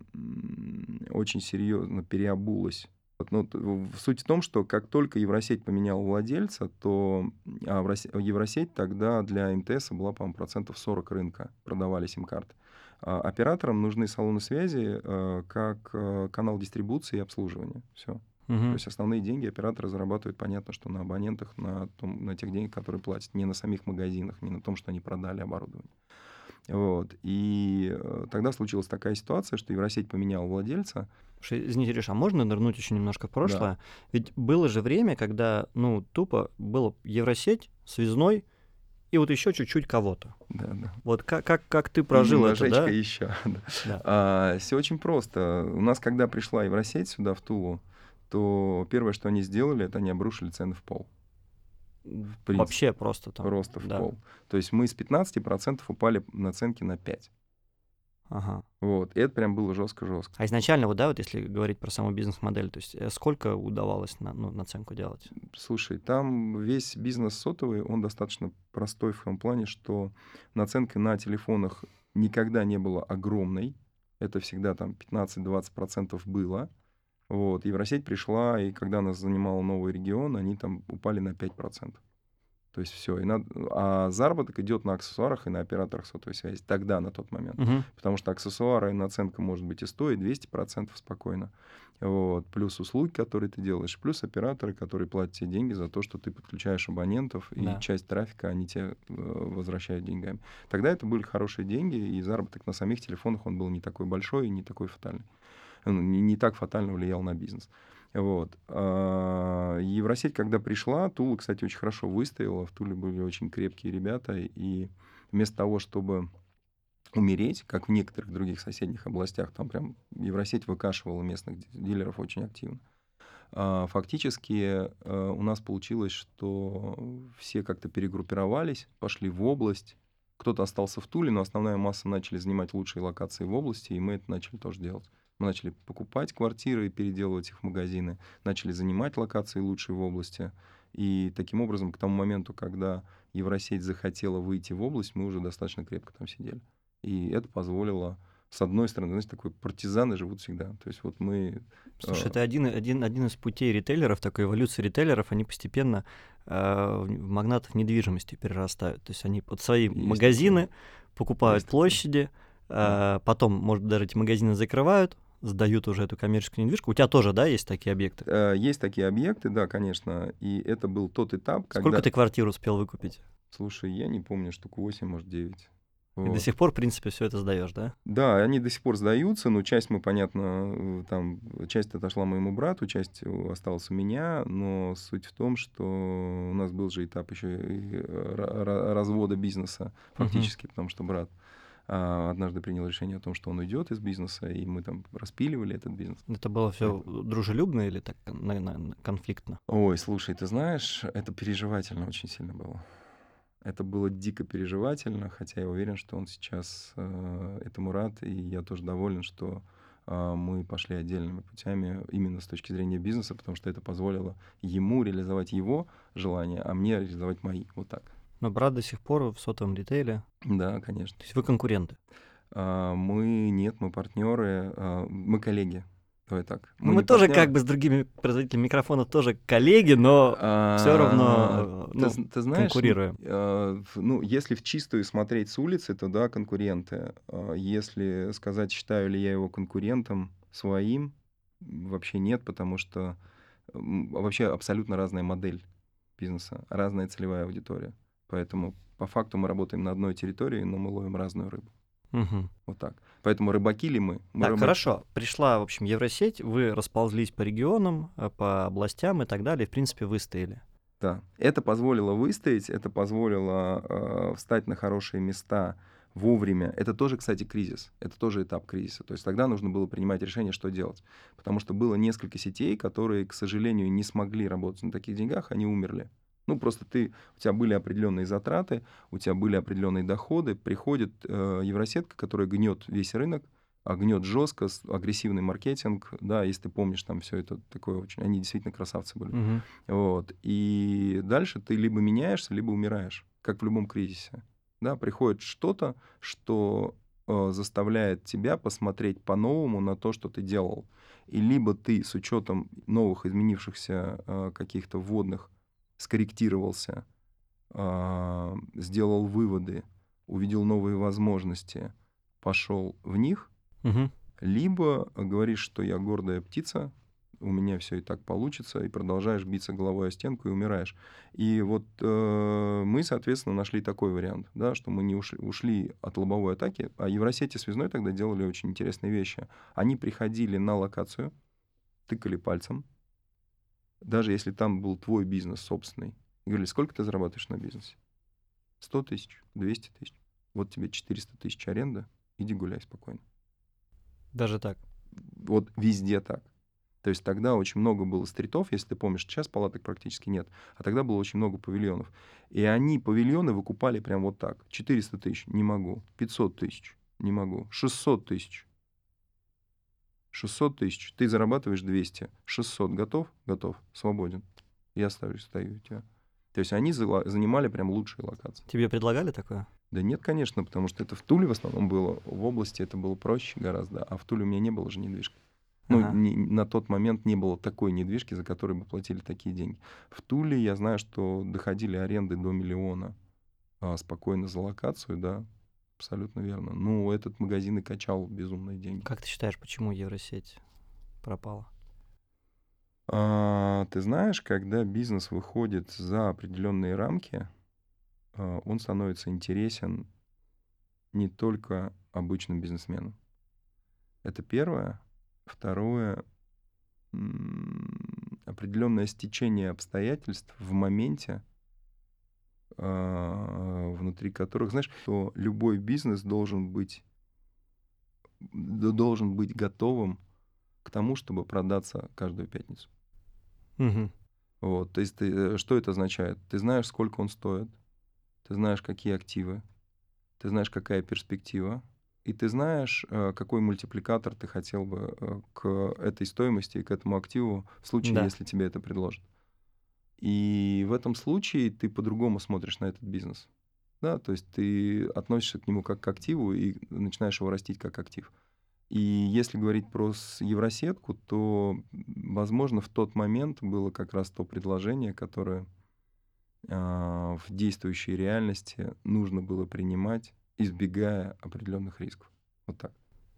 очень серьезно переобулась. Ну, суть в том, что как только Евросеть поменяла владельца, то а Евросеть тогда для МТС была, по-моему, процентов 40 рынка продавали сим-карты. А Операторам нужны салоны связи э, как э, канал дистрибуции и обслуживания. Все. То Мгм. есть основные деньги операторы зарабатывают, понятно, что на абонентах, на, том, на тех денег, которые платят, не на самих магазинах, не на том, что они продали оборудование. Вот. И э, тогда случилась такая ситуация, что Евросеть поменяла владельца. Слушай, извините, Риш, а можно нырнуть еще немножко в прошлое? Ведь было же время, когда, ну, тупо было Евросеть, связной, и вот еще чуть-чуть кого-то. Да, да. Вот как, как, как ты прожил это, да? еще. Да. все очень просто. У нас, когда пришла Евросеть сюда, в Тулу, то первое, что они сделали, это они обрушили цены в пол. В принципе. Вообще просто там. Просто в да. пол. То есть мы с 15% упали наценки на 5%. Ага. Вот. И это прям было жестко-жестко. А изначально, вот, да, вот если говорить про саму бизнес-модель, то есть э, сколько удавалось на, ну, наценку делать? Слушай, там весь бизнес сотовый, он достаточно простой в том плане, что наценка на телефонах никогда не была огромной. Это всегда там 15-20% было. Вот. Евросеть пришла, и когда она занимала новый регион, они там упали на 5%. То есть все. И надо... А заработок идет на аксессуарах и на операторах сотовой связи. Тогда, на тот момент. Мгм. Потому что аксессуары и наценка может быть и 100, и 200% спокойно. Вот. Плюс услуги, которые ты делаешь, плюс операторы, которые платят тебе деньги за то, что ты подключаешь абонентов, Да. и часть трафика они тебе э, возвращают деньгами. Тогда это были хорошие деньги, и заработок на самих телефонах, он был не такой большой и не такой фатальный. Он не, не так фатально влиял на бизнес. Вот. А, Евросеть, когда пришла, Тула, кстати, очень хорошо выстояла. В Туле были очень крепкие ребята, и вместо того, чтобы умереть, как в некоторых других соседних областях, там прям Евросеть выкашивала местных ди- дилеров очень активно. А, Фактически э, у нас получилось, что все как-то перегруппировались, пошли в область. Кто-то остался в Туле, но основная масса начали занимать лучшие локации в области, и мы это начали тоже делать. Мы начали покупать квартиры и переделывать их в магазины, начали занимать локации лучшие в области. И таким образом, к тому моменту, когда Евросеть захотела выйти в область, мы уже достаточно крепко там сидели. И это позволило с одной стороны, знаете, такой партизаны живут всегда. То есть вот мы... Слушай, э... это один, один, один из путей ритейлеров, такой эволюции ритейлеров, они постепенно э, в магнатов недвижимости перерастают. То есть они под свои есть магазины такое. покупают есть площади, э, потом, может, даже эти магазины закрывают, сдают уже эту коммерческую недвижку. У тебя тоже, да, есть такие объекты? Э, есть такие объекты, да, конечно. И это был тот этап, когда... Сколько ты квартир успел выкупить? Слушай, я не помню, штук 8, может, 9. Вот. И до сих пор, в принципе, все это сдаешь, да? Да, они до сих пор сдаются, но часть мы, понятно, э, там, часть отошла моему брату, часть осталась у меня, но суть в том, что у нас был же этап еще развода бизнеса фактически, uh-huh. потому что брат а, однажды принял решение о том, что он уйдет из бизнеса, и мы там распиливали этот бизнес. Это было все дружелюбно или так конфликтно? Ой, слушай, ты знаешь, это переживательно очень сильно было. Это было дико переживательно, хотя я уверен, что он сейчас э, этому рад, и я тоже доволен, что э, мы пошли отдельными путями именно с точки зрения бизнеса, потому что это позволило ему реализовать его желания, а мне реализовать мои. Вот так. Но брат до сих пор в сотовом ритейле? Да, конечно. То есть вы конкуренты? А, мы нет, мы партнеры, а, мы коллеги. Давай так. Мы, ну, мы тоже партнеры. как бы с другими производителями микрофонов тоже коллеги, но а, все равно ну, ты, ты знаешь, конкурируем. А, ну, если в чистую смотреть с улицы, то да, конкуренты. А если сказать, считаю ли я его конкурентом своим, вообще нет, потому что вообще абсолютно разная модель бизнеса, разная целевая аудитория. Поэтому по факту мы работаем на одной территории, но мы ловим разную рыбу. Угу. Вот так. Поэтому рыбаки ли мы? мы так, рыбаки. хорошо. Пришла, в общем, Евросеть, вы расползлись по регионам, э, по областям и так далее, и, в принципе, выстояли. Да. Это позволило выстоять, это позволило э, встать на хорошие места вовремя. Это тоже, кстати, кризис. Это тоже этап кризиса. То есть тогда нужно было принимать решение, что делать. Потому что было несколько сетей, которые, к сожалению, не смогли работать на таких деньгах, они умерли. Ну, просто ты, у тебя были определенные затраты, у тебя были определенные доходы, приходит э, Евросетка, которая гнет весь рынок, а гнет жестко, агрессивный маркетинг, да, если ты помнишь, там все это такое очень, они действительно красавцы были. Угу. Вот. И дальше ты либо меняешься, либо умираешь, как в любом кризисе. Да, приходит что-то, что э, заставляет тебя посмотреть по-новому на то, что ты делал. И либо ты с учетом новых изменившихся э, каких-то вводных скорректировался, а, сделал выводы, увидел новые возможности, пошел в них, угу. либо говоришь, что я гордая птица, у меня все и так получится, и продолжаешь биться головой о стенку и умираешь. И вот э, мы, соответственно, нашли такой вариант, да, что мы не ушли, ушли от лобовой атаки, а Евросети связной тогда делали очень интересные вещи. Они приходили на локацию, тыкали пальцем, даже если там был твой бизнес собственный, и говорили, сколько ты зарабатываешь на бизнесе? 100 тысяч, 200 тысяч. Вот тебе 400 тысяч аренда, иди гуляй спокойно. Даже так? Вот везде так. То есть тогда очень много было стритов, если ты помнишь, сейчас палаток практически нет, а тогда было очень много павильонов. И они павильоны выкупали прям вот так. 400 тысяч, не могу. 500 тысяч, не могу. 600 тысяч, 600 тысяч, ты зарабатываешь 200, 600, готов? Готов, свободен. Я ставлю, стою у тебя. То есть они занимали прям лучшие локации. Тебе предлагали такое? Да нет, конечно, потому что это в Туле в основном было, в области это было проще гораздо, а в Туле у меня не было же недвижки. Ну, ага. не, на тот момент не было такой недвижки, за которую бы платили такие деньги. В Туле я знаю, что доходили аренды до миллиона а, спокойно за локацию, да, абсолютно верно. Ну, этот магазин и качал безумные деньги. Как ты считаешь, почему Евросеть пропала? А, ты знаешь, когда бизнес выходит за определенные рамки, а, он становится интересен не только обычным бизнесменам. Это первое. Второе, определенное стечение обстоятельств в моменте – внутри которых, знаешь, что любой бизнес должен быть должен быть готовым к тому, чтобы продаться каждую пятницу. Угу. Вот, то есть ты, что это означает? Ты знаешь, сколько он стоит, ты знаешь, какие активы, ты знаешь, какая перспектива, и ты знаешь, э, какой мультипликатор ты хотел бы э, к этой стоимости и к этому активу в случае, да. если тебе это предложат. И в этом случае ты по-другому смотришь на этот бизнес. Да, то есть ты относишься к нему как к активу и начинаешь его растить как актив. И если говорить про Евросетку, то, возможно, в тот момент было как раз то предложение, которое а, в действующей реальности нужно было принимать, избегая определенных рисков. Вот так.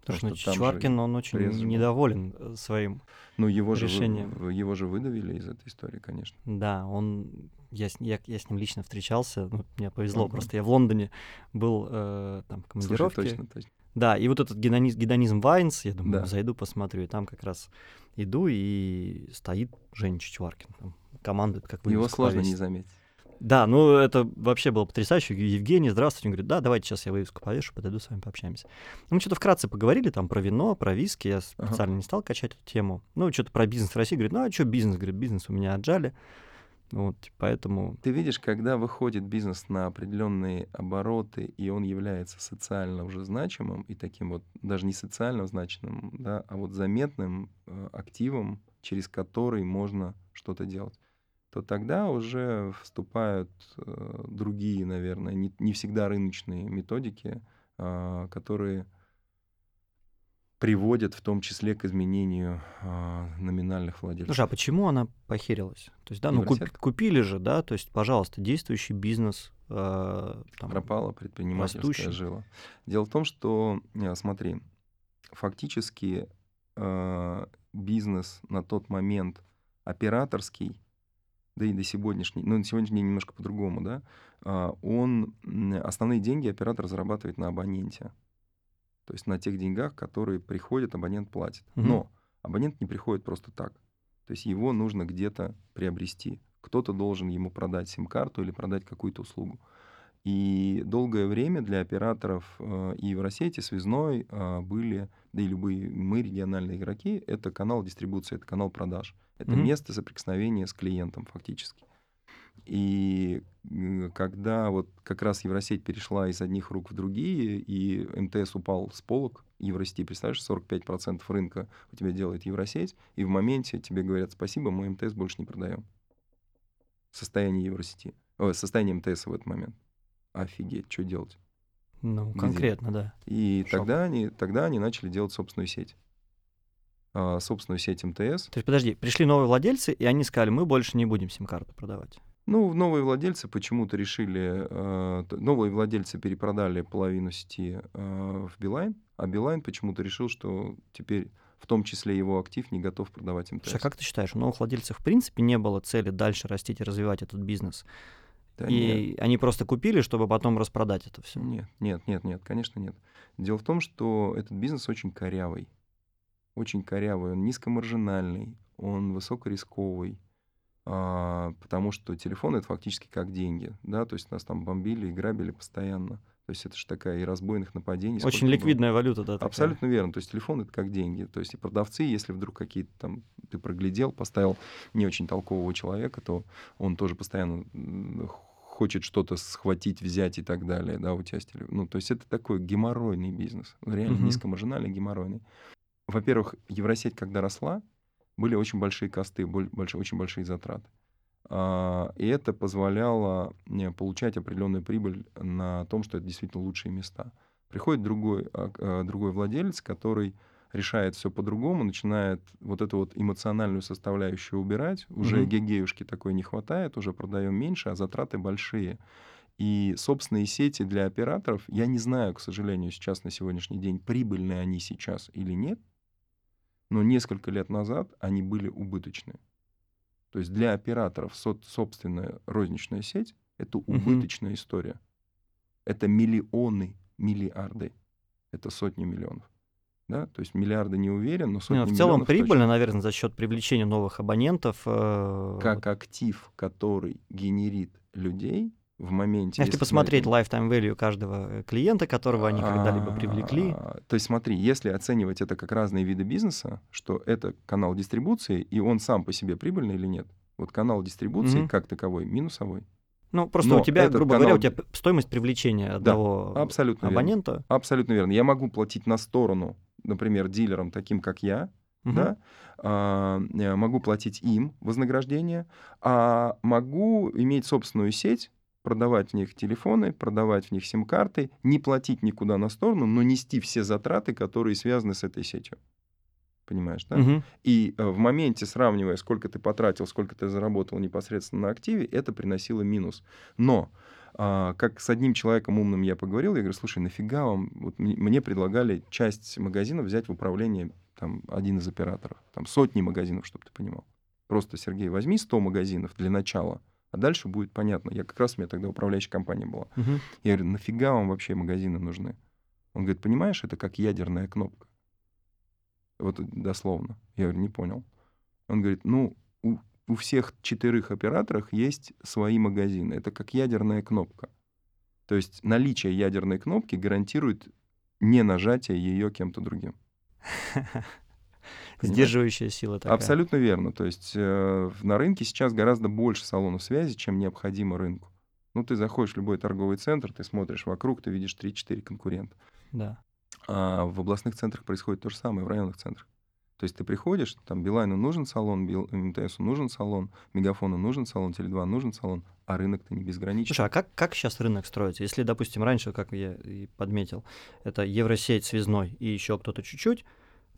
Потому что, что Чичваркин, он очень недоволен э, своим ну, его решением. Же, его же выдавили из этой истории, конечно. Да, он... Я, я, я с ним лично встречался, ну, мне повезло, uh-huh. просто я в Лондоне был э, там в командировке. Слушай, точно, точно. Да, и вот этот гедонизм, гедонизм Вайнс, я думаю, да. зайду, посмотрю, и там как раз иду, и стоит Женя Чичваркин, там, командует, как вы Его сложно повесить. не заметить. Да, ну это вообще было потрясающе. Евгений, здравствуйте. Он говорит, да, давайте сейчас я вывеску повешу, подойду с вами пообщаемся. Мы что-то вкратце поговорили там про вино, про виски. Я специально ага. не стал качать эту тему. Ну, что-то про бизнес в России. Говорит, ну, а что бизнес? Говорит, бизнес у меня отжали. Вот, поэтому... Ты видишь, когда выходит бизнес на определенные обороты, и он является социально уже значимым, и таким вот, даже не социально значимым, да, а вот заметным э, активом, через который можно что-то делать то тогда уже вступают э, другие, наверное, не, не всегда рыночные методики, э, которые приводят в том числе к изменению э, номинальных владельцев. Слушай, а почему она похерилась? То есть, да, ну куп, купили же, да, то есть, пожалуйста, действующий бизнес. Э, там, Пропала предпринимательская растущий. жила. Дело в том, что, э, смотри, фактически э, бизнес на тот момент операторский да и до сегодняшней, ну, на сегодняшний день немножко по-другому, да, а, он, основные деньги оператор зарабатывает на абоненте. То есть на тех деньгах, которые приходят, абонент платит. Угу. Но абонент не приходит просто так. То есть его нужно где-то приобрести. Кто-то должен ему продать сим-карту или продать какую-то услугу. И долгое время для операторов э, и Евросети, Связной э, были, да и любые мы, региональные игроки, это канал дистрибуции, это канал продаж. Это mm-hmm. место соприкосновения с клиентом фактически. И когда вот как раз Евросеть перешла из одних рук в другие, и МТС упал с полок, Евросети, представляешь, 45% рынка у тебя делает Евросеть, и в моменте тебе говорят, спасибо, мы МТС больше не продаем. Состояние Евросети, о, состояние МТС в этот момент офигеть, что делать? Ну, Где? конкретно, да. И тогда они, тогда они начали делать собственную сеть. А, собственную сеть МТС. То есть, подожди, пришли новые владельцы, и они сказали, мы больше не будем сим-карту продавать. Ну, новые владельцы почему-то решили, э, новые владельцы перепродали половину сети э, в Билайн, а Билайн почему-то решил, что теперь в том числе его актив не готов продавать МТС. Слушай, а как ты считаешь, у новых владельцев в принципе не было цели дальше растить и развивать этот бизнес? Да и нет. они просто купили, чтобы потом распродать это все. Нет, нет, нет, нет, конечно, нет. Дело в том, что этот бизнес очень корявый. Очень корявый, он низкомаржинальный, он высокорисковый, а, потому что телефон это фактически как деньги, да, то есть нас там бомбили и грабили постоянно. То есть это же такая и разбойных нападений. Очень ликвидная было. валюта, да. Такая. Абсолютно верно. То есть телефон это как деньги. То есть и продавцы, если вдруг какие-то там ты проглядел, поставил не очень толкового человека, то он тоже постоянно хочет что-то схватить, взять и так далее, да, у тебя Ну, то есть это такой геморройный бизнес. Реально uh-huh. низкомаржинальный, геморройный. Во-первых, Евросеть, когда росла, были очень большие косты, больш, очень большие затраты. А, и это позволяло получать определенную прибыль на том, что это действительно лучшие места. Приходит другой, а, а, другой владелец, который решает все по-другому, начинает вот эту вот эмоциональную составляющую убирать. Уже mm-hmm. гегеюшки такой не хватает, уже продаем меньше, а затраты большие. И собственные сети для операторов, я не знаю, к сожалению, сейчас на сегодняшний день, прибыльные они сейчас или нет, но несколько лет назад они были убыточны. То есть для операторов со- собственная розничная сеть — это убыточная угу. история. Это миллионы, миллиарды. Это сотни миллионов. Да? То есть миллиарды не уверен, но сотни не, В целом прибыльно, точно. наверное, за счет привлечения новых абонентов. Э... Как актив, который генерит людей в моменте. Если, если посмотреть смотреть... lifetime value каждого э, клиента, которого они когда-либо привлекли. То есть смотри, если оценивать это как разные виды бизнеса, что это канал дистрибуции, и он сам по себе прибыльный или нет. Вот канал дистрибуции mm-hmm. как таковой минусовой. Ну, просто Но у тебя, грубо канал... говоря, у тебя стоимость привлечения одного да, абсолютно абонента. Верно. Абсолютно верно. Я могу платить на сторону, например, дилерам, таким как я, угу. да, а, могу платить им вознаграждение, а могу иметь собственную сеть, продавать в них телефоны, продавать в них сим-карты, не платить никуда на сторону, но нести все затраты, которые связаны с этой сетью. Понимаешь, да? Мгм. И э, в моменте, сравнивая, сколько ты потратил, сколько ты заработал непосредственно на активе, это приносило минус. Но а, как с одним человеком умным я поговорил, я говорю, слушай, нафига вам, вот мне, предлагали часть магазинов взять в управление там, один из операторов, там сотни магазинов, чтобы ты понимал. Просто, Сергей, возьми 100 магазинов для начала, а дальше будет понятно. Я как раз, у меня тогда управляющая компания была. Мгм. Я говорю, нафига вам вообще магазины нужны? Он говорит, понимаешь, это как ядерная кнопка. Вот дословно. Я говорю, не понял. Он говорит, ну, у, у всех четырех операторов есть свои магазины. Это как ядерная кнопка. То есть наличие ядерной кнопки гарантирует не нажатие ее кем-то другим. Сдерживающая сила такая. Абсолютно верно. То есть э, на рынке сейчас гораздо больше салонов связи, чем необходимо рынку. Ну, ты заходишь в любой торговый центр, ты смотришь вокруг, ты видишь 3-4 конкурента. Да. А в областных центрах происходит то же самое, в районных центрах. То есть ты приходишь, там Билайну нужен салон, Бил- МТСу нужен салон, Мегафону нужен салон, Теле2 нужен салон, а рынок-то не безграничен. Слушай, а как, как сейчас рынок строится? Если, допустим, раньше, как я и подметил, это Евросеть, Связной и еще кто-то чуть-чуть,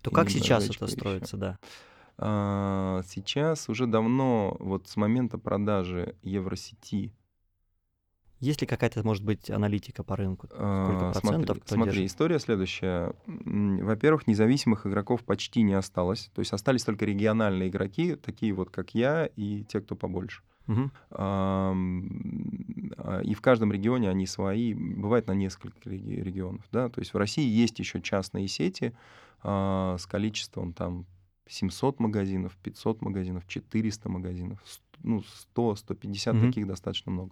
то И как сейчас это строится, да? А, сейчас уже давно, вот с момента продажи Евросети, Есть ли какая-то, может быть, аналитика по рынку? а, процентов смотри, смотри, держит? история следующая. Во-первых, независимых игроков почти не осталось. То есть остались только региональные игроки, такие вот, как я, и те, кто побольше. А, И в каждом регионе они свои, бывает на несколько реги- регионов. Да? То есть в России есть еще частные сети а, с количеством там 700 магазинов, 500 магазинов, 400 магазинов, ну, 100, 150, Мгм. таких достаточно много.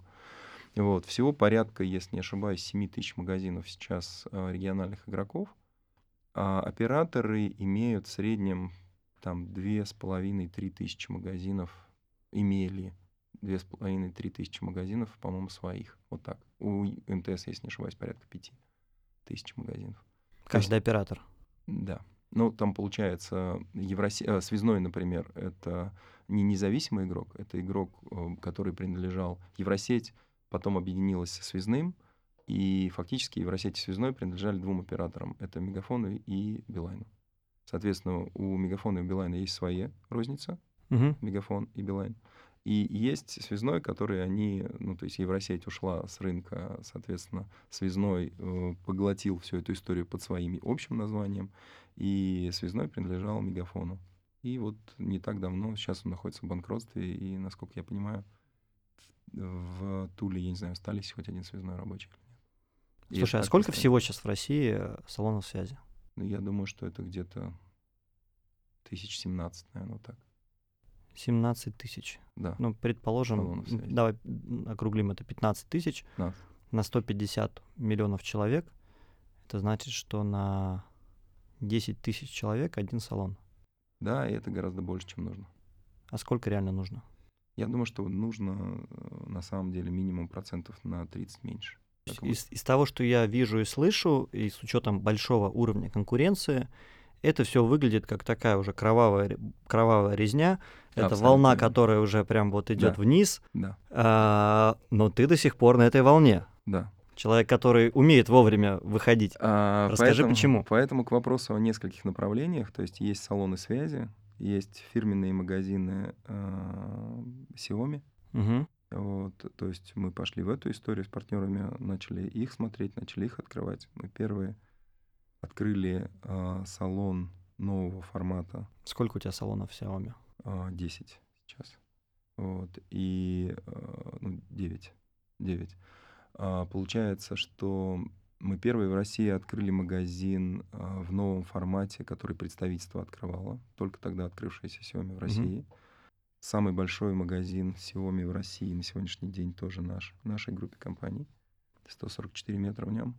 Вот. Всего порядка, если не ошибаюсь, 7 тысяч магазинов сейчас а, региональных игроков. А операторы имеют в среднем там 2,5-3 тысячи магазинов, имели 2,5-3 тысячи магазинов, по-моему, своих. Вот так. У МТС, если не ошибаюсь, порядка 5 тысяч магазинов. Каждый оператор. Да. Ну, там получается, Евросе... э, связной, например, это не независимый игрок, это игрок, э, который принадлежал Евросеть, потом объединилась со связным, и фактически Евросеть и связной принадлежали двум операторам. Это Мегафону и Билайну. Соответственно, у Мегафона и Билайна есть свои розница, Мгм. Мегафон и Билайн. И есть связной, который они, ну, то есть Евросеть ушла с рынка, соответственно, связной э, поглотил всю эту историю под своим общим названием, и связной принадлежал Мегафону. И вот не так давно, сейчас он находится в банкротстве, и, насколько я понимаю, в Туле, я не знаю, остались хоть один связной рабочий. или нет. Слушай, а сколько устроено. всего сейчас в России э, салонов связи? Ну, Я думаю, что это где-то 1017, наверное, вот так. 17 тысяч. Да. Ну, предположим, давай округлим это 15 тысяч 15. на 150 миллионов человек. Это значит, что на 10 тысяч человек один салон. Да, и это гораздо больше, чем нужно. А сколько реально нужно? Я думаю, что нужно э, на самом деле минимум процентов на 30 меньше. Из, из того, что я вижу и слышу, и с учетом большого уровня конкуренции, это все выглядит как такая уже кровавая, кровавая резня. Это Абсолютно волна, которая уже прям вот идет Да. вниз, Да, а, но ты до сих пор на этой волне. да. Человек, который умеет вовремя выходить. А, Расскажи, поэтому- почему. Поэтому к вопросу о нескольких направлениях. То есть есть салоны связи, есть фирменные магазины э, Xiaomi. Мгм. Вот, то есть мы пошли в эту историю с партнерами, начали их смотреть, начали их открывать. Мы первые открыли э, салон нового формата Сколько у тебя салонов Xiaomi? 10 сейчас. Вот, и а, ну, 9. 9. А, Получается, что мы первые в России открыли магазин а, в новом формате, который представительство открывало, только тогда открывшееся Xiaomi в России. Самый большой магазин Xiaomi в России на сегодняшний день тоже наш, в нашей группе компаний. 144 метра в нем.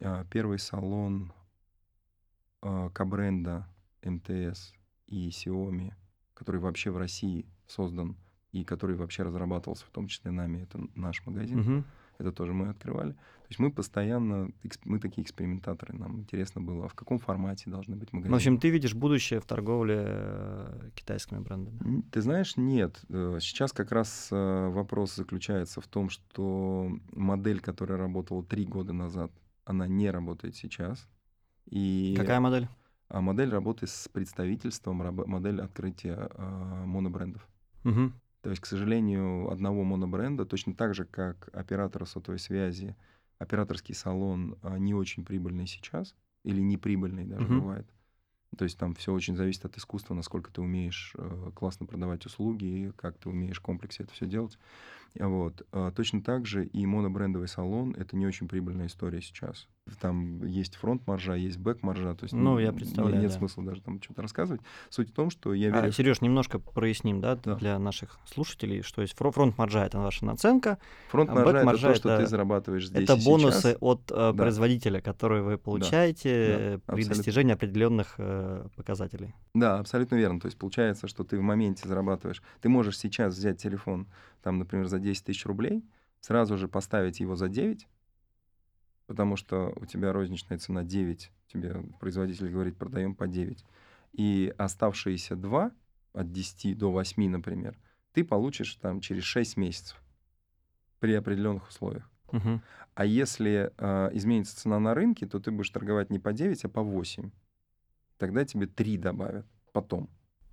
А, Первый салон К-бренда МТС и Xiaomi, который вообще в России создан и который вообще разрабатывался, в том числе нами, это наш магазин. Мгм. Это тоже мы открывали. То есть мы постоянно, мы такие экспериментаторы, нам интересно было, а в каком формате должны быть магазины. В общем, ты видишь будущее в торговле э, китайскими брендами? Ты знаешь, нет. Э, сейчас как раз э, вопрос заключается в том, что модель, которая работала три года назад, она не работает сейчас. И Какая модель? А модель работы с представительством, модель открытия э, монобрендов. Угу. То есть, к сожалению, одного монобренда, точно так же, как оператора сотовой связи, операторский салон а, не очень прибыльный сейчас, или неприбыльный даже угу. бывает. То есть там все очень зависит от искусства, насколько ты умеешь э, классно продавать услуги, как ты умеешь в комплексе это все делать. Вот. А точно так же и монобрендовый салон — это не очень прибыльная история сейчас. Там есть фронт-маржа, есть бэк-маржа. То есть ну, я представляю, нет да. смысла даже там что-то рассказывать. Суть в том, что я а, верю... А, Сереж, немножко проясним, да, да, для наших слушателей, что есть фронт-маржа — это ваша наценка, Фронт-маржа а — это то, что ты зарабатываешь здесь Это бонусы сейчас. от э, да. производителя, которые вы получаете да. Да. при абсолютно. достижении определенных э, показателей. Да, абсолютно верно. То есть получается, что ты в моменте зарабатываешь. Ты можешь сейчас взять телефон, там, например, за 10 тысяч рублей, сразу же поставить его за 9, потому что у тебя розничная цена 9, тебе производитель говорит, продаем по 9. И оставшиеся 2, от 10 до 8, например, ты получишь там через 6 месяцев при определенных условиях. Угу. А если э, изменится цена на рынке, то ты будешь торговать не по 9, а по 8. Тогда тебе 3 добавят потом.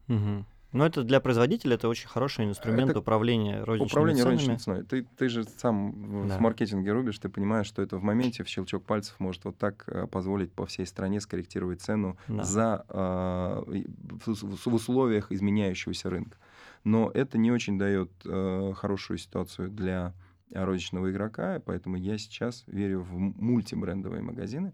Угу. Но это для производителя это очень хороший инструмент это управления розничными управление ценами. розничной ценой. Ты, ты же сам да. в маркетинге рубишь, ты понимаешь, что это в моменте в щелчок пальцев может вот так э, позволить по всей стране скорректировать цену да. за, э, в, в условиях изменяющегося рынка. Но это не очень дает э, хорошую ситуацию для розничного игрока, поэтому я сейчас верю в мультибрендовые магазины,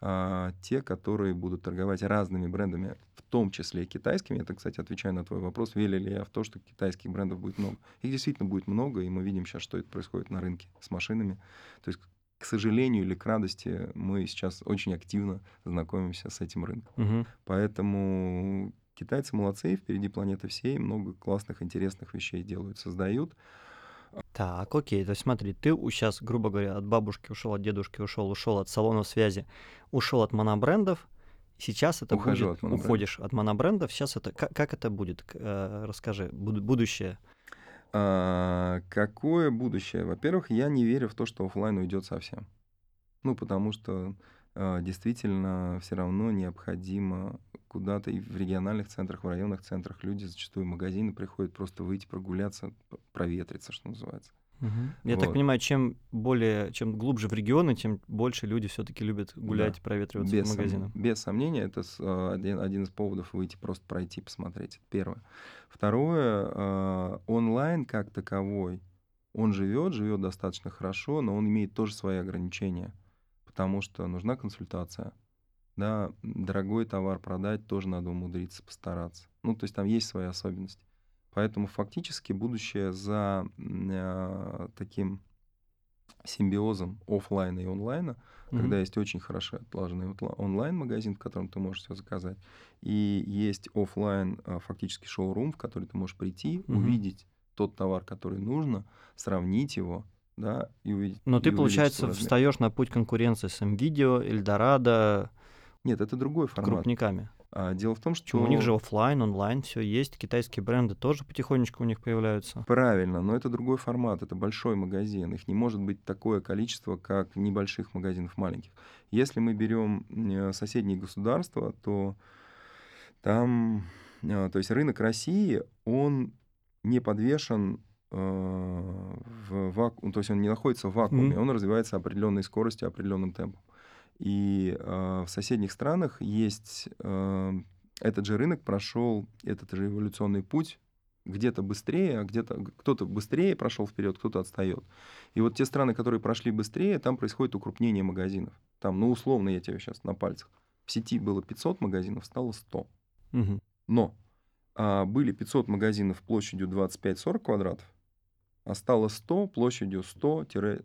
а, те, которые будут торговать разными брендами, том числе и китайскими. Это, кстати, отвечаю на твой вопрос, верю ли я в то, что китайских брендов будет много. Их действительно будет много, и мы видим сейчас, что это происходит на рынке с машинами. То есть, к сожалению или к радости, мы сейчас очень активно знакомимся с этим рынком. Угу. Поэтому китайцы молодцы, впереди планеты всей, много классных, интересных вещей делают, создают. Так, окей, то есть смотри, ты сейчас, грубо говоря, от бабушки ушел, от дедушки ушел, ушел от салонов связи, ушел от монобрендов, сейчас это Ухожу будет, от уходишь от монобрендов, сейчас это, как, как это будет, э, расскажи, буд, будущее. А, какое будущее? Во-первых, я не верю в то, что офлайн уйдет совсем. Ну, потому что а, действительно все равно необходимо куда-то и в региональных центрах, в районных центрах люди зачастую в магазины приходят просто выйти прогуляться, проветриться, что называется. Угу. Я вот. так понимаю, чем более, чем глубже в регионы, тем больше люди все-таки любят гулять да. проветриваться без по магазинам. Сом... Без сомнения, это а, один, один из поводов выйти просто пройти, посмотреть. Первое. Второе, э, онлайн как таковой, он живет, живет достаточно хорошо, но он имеет тоже свои ограничения потому что нужна консультация. Да, дорогой товар продать тоже надо умудриться, постараться. Ну, то есть там есть свои особенности. Поэтому фактически будущее за э, таким симбиозом офлайна и онлайна, mm-hmm. когда есть очень хорошо отлаженный онлайн-магазин, в котором ты можешь все заказать, и есть офлайн э, фактически шоу-рум, в который ты можешь прийти, mm-hmm. увидеть тот товар, который нужно, сравнить его, да, и увидеть. Но ты, получается, встаешь на путь конкуренции с NVIDIA, Эльдорадо. Нет, это другой формат. Крупниками. А, дело в том, что... У них же офлайн, онлайн, все есть. Китайские бренды тоже потихонечку у них появляются. Правильно, но это другой формат, это большой магазин. Их не может быть такое количество, как небольших магазинов маленьких. Если мы берем э, соседние государства, то там, э, то есть рынок России, он не подвешен Э, в вакууме, то есть он не находится в вакууме, mm-hmm. он развивается определенной скоростью, определенным темпом. И э, в соседних странах есть э, этот же рынок прошел этот же эволюционный путь где-то быстрее, а где-то кто-то быстрее прошел вперед, кто-то отстает. И вот те страны, которые прошли быстрее, там происходит укрупнение магазинов. Там, ну, условно, я тебе сейчас на пальцах. В сети было 500 магазинов, стало 100. Угу. Но а, были 500 магазинов площадью 25-40 квадратов, а стало 100 площадью 100-400.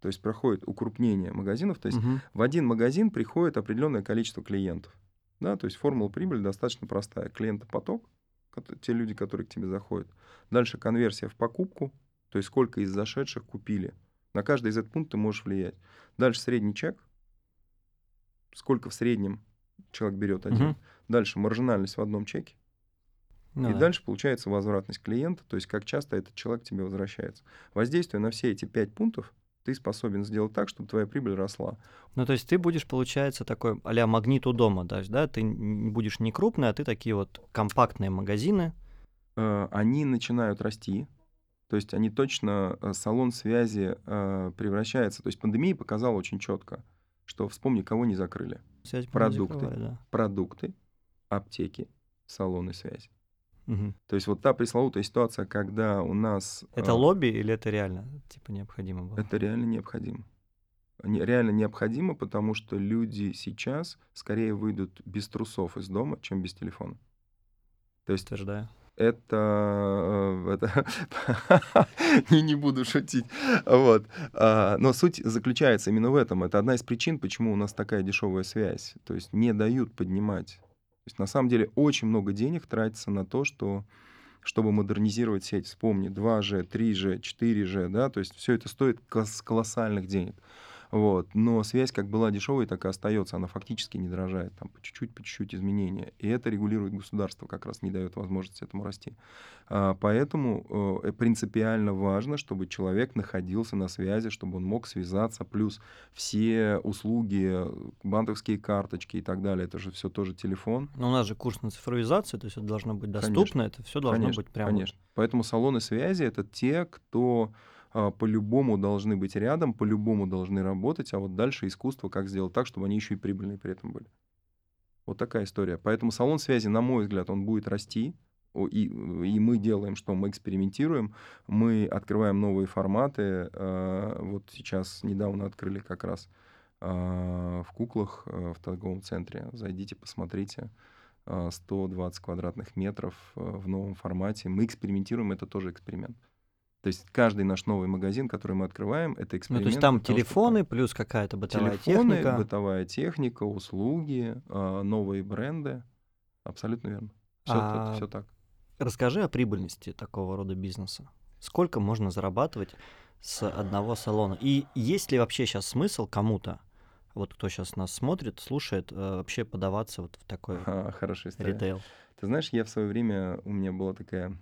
То есть проходит укрупнение магазинов. То есть угу. в один магазин приходит определенное количество клиентов. Да, то есть формула прибыли достаточно простая. Клиентопоток, те люди, которые к тебе заходят. Дальше конверсия в покупку, то есть сколько из зашедших купили. На каждый из этих пунктов ты можешь влиять. Дальше средний чек. Сколько в среднем человек берет один. Мгм. Дальше маржинальность в одном чеке. Ну и да. дальше получается возвратность клиента, то есть как часто этот человек тебе возвращается. Воздействуя на все эти пять пунктов, ты способен сделать так, чтобы твоя прибыль росла. Ну, то есть ты будешь, получается, такой а-ля магнит у дома, даже, да? Ты будешь не крупный, а ты такие вот компактные магазины. Э, Они начинают расти, то есть они точно, э, салон связи э, превращается, то есть пандемия показала очень четко, что вспомни, кого не закрыли. Связь Продукты. закрывали, да. Продукты, аптеки, салоны связи. Мгм. То есть вот та пресловутая ситуация, когда у нас... Это э, лобби или это реально, типа, необходимо было? Это реально необходимо. Не- Реально необходимо, потому что люди сейчас скорее выйдут без трусов из дома, чем без телефона. То есть Утверждаю. это... э, это не, не буду шутить. Вот. А, Но суть заключается именно в этом. Это одна из причин, почему у нас такая дешевая связь. То есть не дают поднимать. То есть на самом деле очень много денег тратится на то, что чтобы модернизировать сеть. Вспомни, 2G, 3G, 4G, да, то есть все это стоит колоссальных денег. Вот. Но связь как была дешевой, так и остается. Она фактически не дорожает. Там по чуть-чуть, по чуть-чуть изменения. И это регулирует государство, как раз не дает возможности этому расти. А, Поэтому э, принципиально важно, чтобы человек находился на связи, чтобы он мог связаться. Плюс все услуги, банковские карточки и так далее, это же все тоже телефон. Но у нас же курс на цифровизацию, то есть это должно быть Конечно. доступно, это все должно конечно, быть прямо. Конечно. Поэтому салоны связи это те, кто по-любому должны быть рядом, по-любому должны работать, а вот дальше искусство, как сделать так, чтобы они еще и прибыльные при этом были. Вот такая история. Поэтому салон связи, на мой взгляд, он будет расти. И, и мы делаем, что мы экспериментируем, мы открываем новые форматы. а, Вот сейчас недавно открыли как раз а, в куклах а, в торговом центре. Зайдите, посмотрите. А, 120 квадратных метров а, в новом формате. Мы экспериментируем, это тоже эксперимент. То есть каждый наш новый магазин, который мы открываем, это Ну, эксперимент. то есть там для того, телефоны плюс какая-то бытовая телефоны, техника. бытовая техника, услуги, а, новые бренды. Абсолютно верно. Все, А, все так. Расскажи о прибыльности такого рода бизнеса. Сколько можно зарабатывать с одного салона? И есть ли вообще сейчас смысл кому-то, вот кто сейчас нас смотрит, слушает, э, вообще подаваться вот в такой А, история. ритейл? Ты знаешь, я в свое время, у меня была такая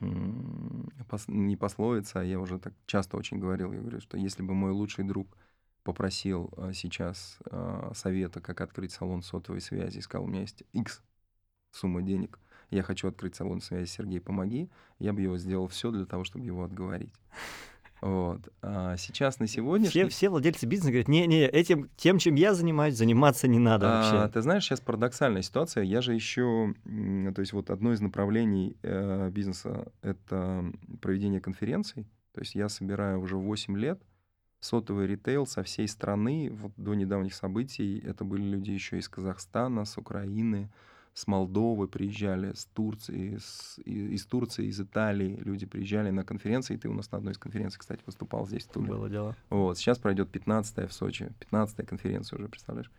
не пословица, а я уже так часто очень говорил, я говорю, что если бы мой лучший друг попросил а, сейчас а, совета, как открыть салон сотовой связи, и сказал, у меня есть X сумма денег, я хочу открыть салон связи, Сергей, помоги, я бы его сделал все для того, чтобы его отговорить. Вот. А сейчас на сегодняшний... Все, все владельцы бизнеса говорят, не-не, этим, тем, чем я занимаюсь, заниматься не надо А, вообще. ты знаешь, сейчас парадоксальная ситуация. Я же еще, то есть вот одно из направлений э, бизнеса — это проведение конференций. То есть я собираю уже 8 лет сотовый ритейл со всей страны. Вот до недавних событий это были люди еще из Казахстана, с Украины, с Молдовы приезжали, с Турции, с- из Турции, из Италии люди приезжали на конференции. Ты у нас на одной из конференций, кстати, выступал здесь, в Туле. Было дело. Вот, сейчас пройдет 15 в Сочи, 15 конференция уже, представляешь?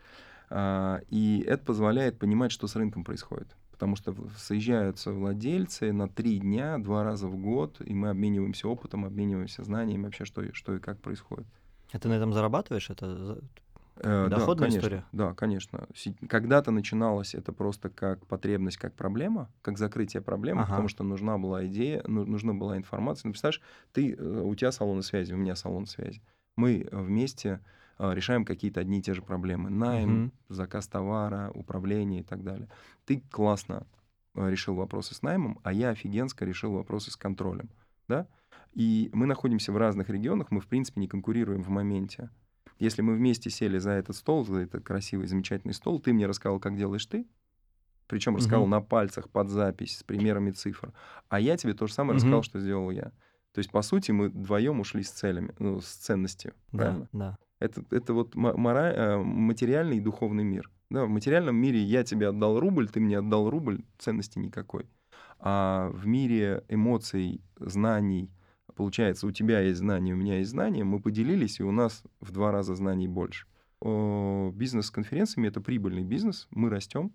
А, и это позволяет понимать, что с рынком происходит. Потому что соезжаются владельцы на три дня, два раза в год, и мы обмениваемся опытом, обмениваемся знаниями вообще, что, и- что и как происходит. А ты на этом зарабатываешь? Это Э, да, Доходная конечно, история? Да, конечно. Когда-то начиналось это просто как потребность, как проблема, как закрытие проблемы, Ага. потому что нужна была идея, ну- нужна была информация. Ну, представляешь, ты, э, у тебя салон связи, у меня салон связи. Мы э, вместе решаем какие-то одни и те же проблемы. Найм, Мгм. заказ товара, управление и так далее. Ты классно решил вопросы с наймом, а я офигенско решил вопросы с контролем. Да? И мы находимся в разных регионах, мы, в принципе, не конкурируем в моменте. Если мы вместе сели за этот стол, за этот красивый, замечательный стол, ты мне рассказал, как делаешь ты, причем рассказал Мгм. на пальцах, под запись, с примерами цифр, а я тебе то же самое Мгм. рассказал, что сделал я. То есть, по сути, мы вдвоем ушли с целями, ну, с ценностью. Да, Правильно? да. Это, это вот мора- э, материальный и духовный мир. Да, в материальном мире я тебе отдал рубль, ты мне отдал рубль, ценности никакой. А в мире эмоций, знаний, получается, у тебя есть знания, у меня есть знания, мы поделились, и у нас в два раза знаний больше. Бизнес с конференциями — это прибыльный бизнес, мы растем,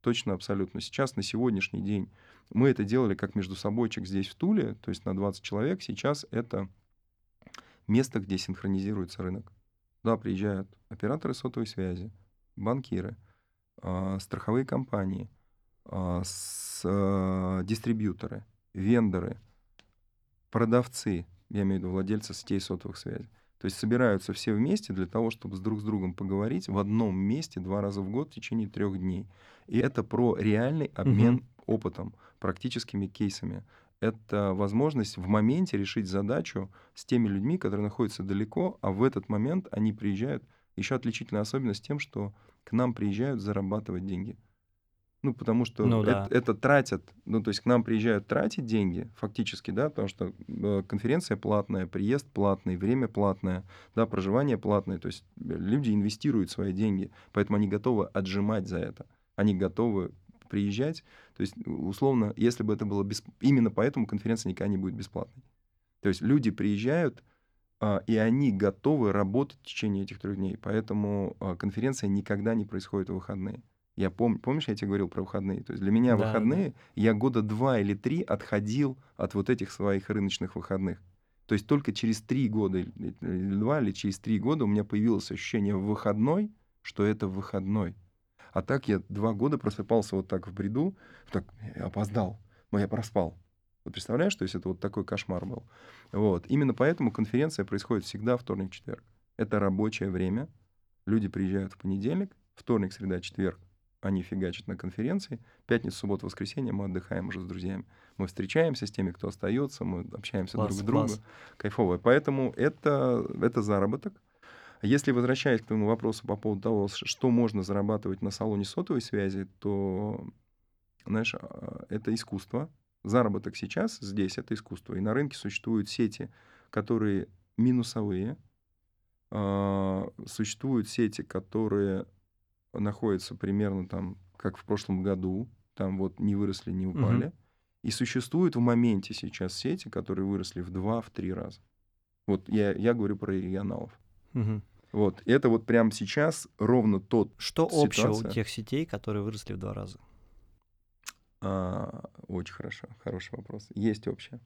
точно, абсолютно. Сейчас, на сегодняшний день, мы это делали как между собойчик здесь, в Туле, то есть на 20 человек. Сейчас это место, где синхронизируется рынок. Да, приезжают операторы сотовой связи, банкиры, э, страховые компании, э, с, э, дистрибьюторы, вендоры, продавцы, я имею в виду владельцы сетей сотовых связей. То есть собираются все вместе для того, чтобы с друг с другом поговорить в одном месте два раза в год в течение трех дней. И это про реальный обмен угу. опытом, практическими кейсами. Это возможность в моменте решить задачу с теми людьми, которые находятся далеко, а в этот момент они приезжают. Еще отличительная особенность тем, что к нам приезжают зарабатывать деньги. Ну, потому что ну, это, да. это тратят, ну, то есть к нам приезжают тратить деньги, фактически, да, потому что э, конференция платная, приезд платный, время платное, да, проживание платное, то есть люди инвестируют свои деньги, поэтому они готовы отжимать за это, они готовы приезжать, то есть, условно, если бы это было бесп... именно поэтому конференция никогда не будет бесплатной. То есть люди приезжают, а, и они готовы работать в течение этих трех дней, поэтому а, конференция никогда не происходит в выходные. Я пом... Помнишь, я тебе говорил про выходные? То есть для меня да, выходные, да. я года два или три отходил от вот этих своих рыночных выходных. То есть только через три года, или два, или через три года у меня появилось ощущение в выходной, что это выходной. А так я два года просыпался вот так в бреду, так я опоздал, но я проспал. Вот представляешь, то есть это вот такой кошмар был. Вот. Именно поэтому конференция происходит всегда вторник-четверг. Это рабочее время. Люди приезжают в понедельник, вторник, среда, четверг они фигачат на конференции. Пятница, суббота, воскресенье мы отдыхаем уже с друзьями. Мы встречаемся с теми, кто остается, мы общаемся класс, друг с другом. Кайфово. Поэтому это, это заработок. Если возвращаясь к твоему вопросу по поводу того, что можно зарабатывать на салоне сотовой связи, то, знаешь, а, это искусство. Заработок сейчас здесь — это искусство. И на рынке существуют сети, которые минусовые, а, существуют сети, которые находятся примерно там, как в прошлом году, там вот не выросли, не упали. Угу. И существуют в моменте сейчас сети, которые выросли в два, в три раза. Вот я, я говорю про регионалов. Угу. Вот, это вот прямо сейчас ровно тот Что ситуация. общего у тех сетей, которые выросли в два раза? А, очень хорошо, хороший вопрос. Есть общее.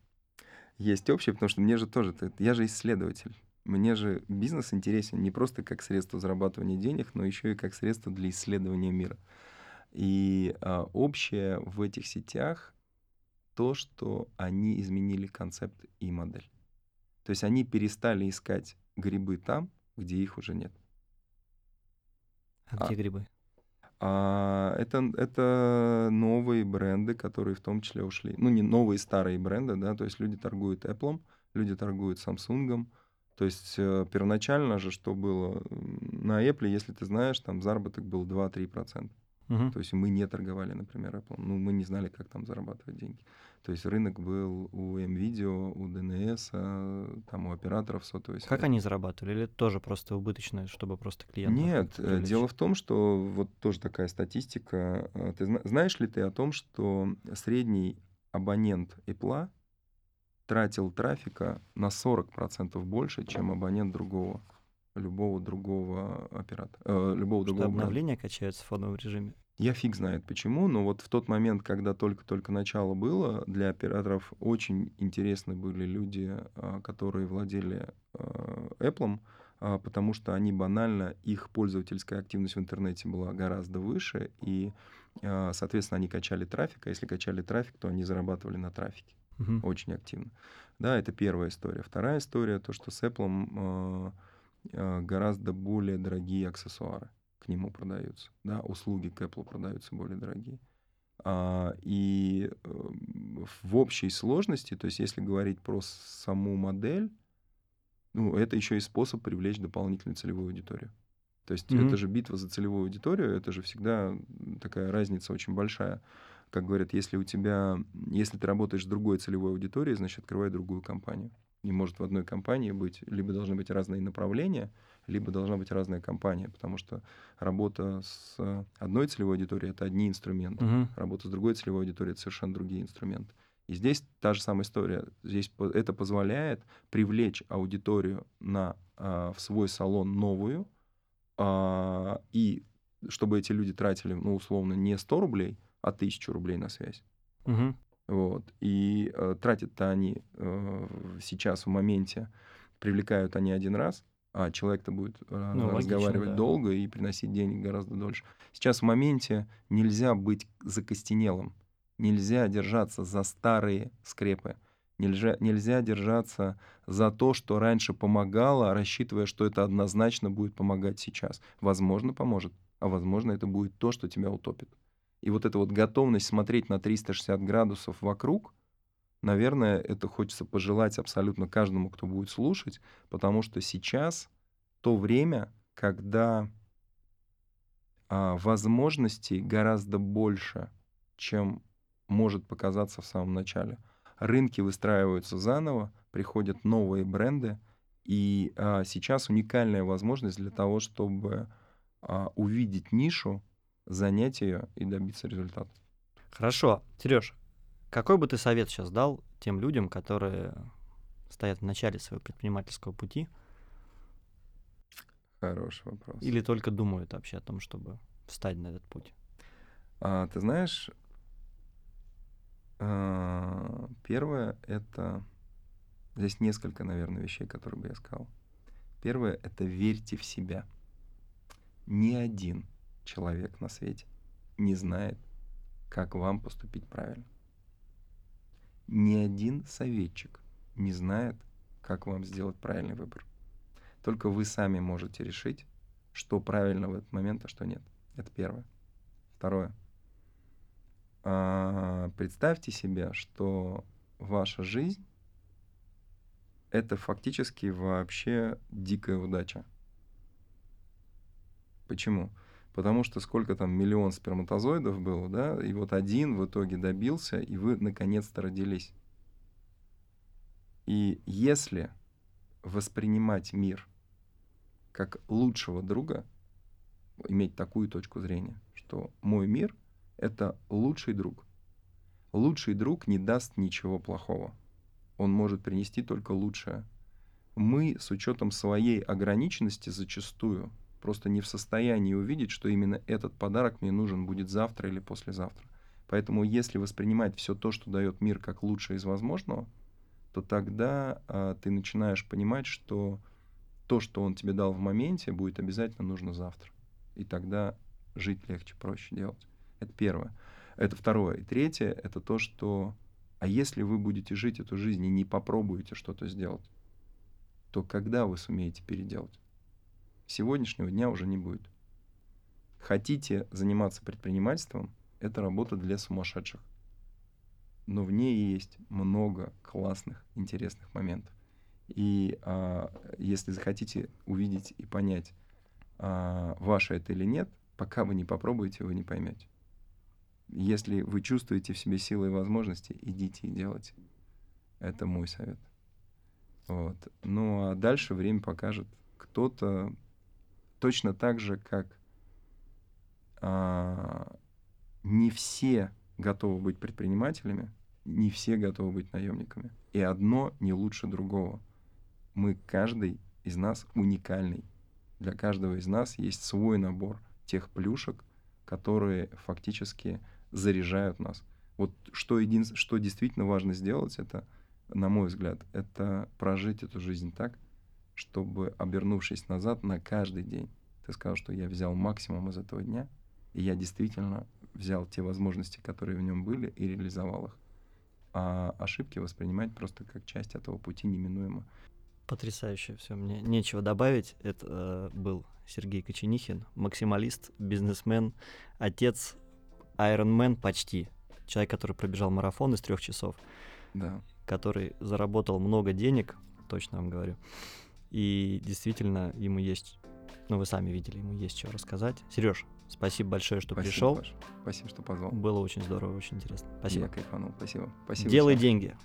Есть общее, потому что мне же тоже, я же исследователь. Мне же бизнес интересен не просто как средство зарабатывания денег, но еще и как средство для исследования мира. И а, общее в этих сетях то, что они изменили концепт и модель. То есть они перестали искать грибы там, где их уже нет. А, а где грибы? А, это, это новые бренды, которые в том числе ушли. Ну, не новые, старые бренды, да, то есть люди торгуют Apple, люди торгуют Samsung, то есть э, первоначально же что было? На Apple, если ты знаешь, там заработок был 2-3%. Угу. То есть мы не торговали, например, Apple. Ну, мы не знали, как там зарабатывать деньги. То есть рынок был у MVideo, у DNS, а, там у операторов сотовой связи. Как они зарабатывали? Или это тоже просто убыточно, чтобы просто клиентов Нет, э, привлечь? дело в том, что вот тоже такая статистика. Ты знаешь ли ты о том, что средний абонент Apple тратил трафика на 40% больше, чем абонент другого, любого другого оператора, э, любого Что другого обновления бренда. качаются в фоновом режиме? Я фиг знает почему, но вот в тот момент, когда только-только начало было, для операторов очень интересны были люди, а, которые владели а, Apple, а, потому что они банально, их пользовательская активность в интернете была гораздо выше, и, соответственно, они качали трафик, а если качали трафик, то они зарабатывали на трафике угу. очень активно. Да, это первая история. Вторая история, то, что с Apple э, гораздо более дорогие аксессуары к нему продаются. Да, услуги к Apple продаются более дорогие. А, и э, в общей сложности, то есть если говорить про саму модель, ну, это еще и способ привлечь дополнительную целевую аудиторию. То есть mm-hmm. это же битва за целевую аудиторию, это же всегда такая разница очень большая как говорят, если у тебя, если ты работаешь с другой целевой аудиторией, значит, открывай другую компанию. Не может в одной компании быть, либо должны быть разные направления, либо должна быть разная компания, потому что работа с одной целевой аудиторией это одни инструменты, uh-huh. работа с другой целевой аудиторией это совершенно другие инструменты. И здесь та же самая история. Здесь это позволяет привлечь аудиторию на, а, в свой салон новую, а, и чтобы эти люди тратили, ну, условно, не 100 рублей, а тысячу рублей на связь. Угу. Вот. И э, тратят-то они э, сейчас в моменте привлекают они один раз, а человек-то будет э, Ну, логично, разговаривать да. долго и приносить денег гораздо дольше. Сейчас в моменте нельзя быть закостенелым, нельзя держаться за старые скрепы, нельзя, нельзя держаться за то, что раньше помогало, рассчитывая, что это однозначно будет помогать сейчас. Возможно, поможет, а возможно, это будет то, что тебя утопит. И вот эта вот готовность смотреть на 360 градусов вокруг, наверное, это хочется пожелать абсолютно каждому, кто будет слушать, потому что сейчас то время, когда а, возможностей гораздо больше, чем может показаться в самом начале. Рынки выстраиваются заново, приходят новые бренды, и а, сейчас уникальная возможность для того, чтобы а, увидеть нишу, занять ее и добиться результата. Хорошо. Сереж, какой бы ты совет сейчас дал тем людям, которые стоят в начале своего предпринимательского пути Хороший вопрос. или только думают вообще о том, чтобы встать на этот путь? А, ты знаешь, а, первое это здесь несколько, наверное, вещей, которые бы я сказал. Первое это верьте в себя. Ни один человек на свете не знает, как вам поступить правильно. Ни один советчик не знает, как вам сделать правильный выбор. Только вы сами можете решить, что правильно в этот момент, а что нет. Это первое. Второе. А, Представьте себе, что ваша жизнь это фактически вообще дикая удача. Почему? Потому что сколько там миллион сперматозоидов было, да, и вот один в итоге добился, и вы наконец-то родились. И если воспринимать мир как лучшего друга, иметь такую точку зрения, что мой мир — это лучший друг. Лучший друг не даст ничего плохого. Он может принести только лучшее. Мы с учетом своей ограниченности зачастую просто не в состоянии увидеть, что именно этот подарок мне нужен будет завтра или послезавтра. Поэтому если воспринимать все то, что дает мир, как лучшее из возможного, то тогда а, ты начинаешь понимать, что то, что он тебе дал в моменте, будет обязательно нужно завтра. И тогда жить легче, проще делать. Это первое. Это второе. И третье — это то, что... А если вы будете жить эту жизнь и не попробуете что-то сделать, то когда вы сумеете переделать? Сегодняшнего дня уже не будет. Хотите заниматься предпринимательством, это работа для сумасшедших. Но в ней есть много классных, интересных моментов. И а, если захотите увидеть и понять, а, ваше это или нет, пока вы не попробуете, вы не поймете. Если вы чувствуете в себе силы и возможности, идите и делайте. Это мой совет. Вот. Ну а дальше время покажет. Кто-то точно так же, как а, не все готовы быть предпринимателями, не все готовы быть наемниками. И одно не лучше другого. Мы, каждый из нас уникальный. Для каждого из нас есть свой набор тех плюшек, которые фактически заряжают нас. Вот что, един... что действительно важно сделать, это, на мой взгляд, это прожить эту жизнь так, чтобы, обернувшись назад на каждый день, ты сказал, что я взял максимум из этого дня, и я действительно взял те возможности, которые в нем были, и реализовал их. А ошибки воспринимать просто как часть этого пути неминуемо. Потрясающе все. Мне нечего добавить. Это э, был Сергей Коченихин, максималист, бизнесмен, отец, айронмен почти. Человек, который пробежал марафон из трех часов, Да. который заработал много денег, точно вам говорю. И действительно, ему есть, ну вы сами видели, ему есть что рассказать. Сереж, спасибо большое, что Спасибо, пришел. Паш. Спасибо, что позвал. Было очень здорово, очень интересно. Спасибо. Я кайфанул. Спасибо. Спасибо. Делай всем. деньги.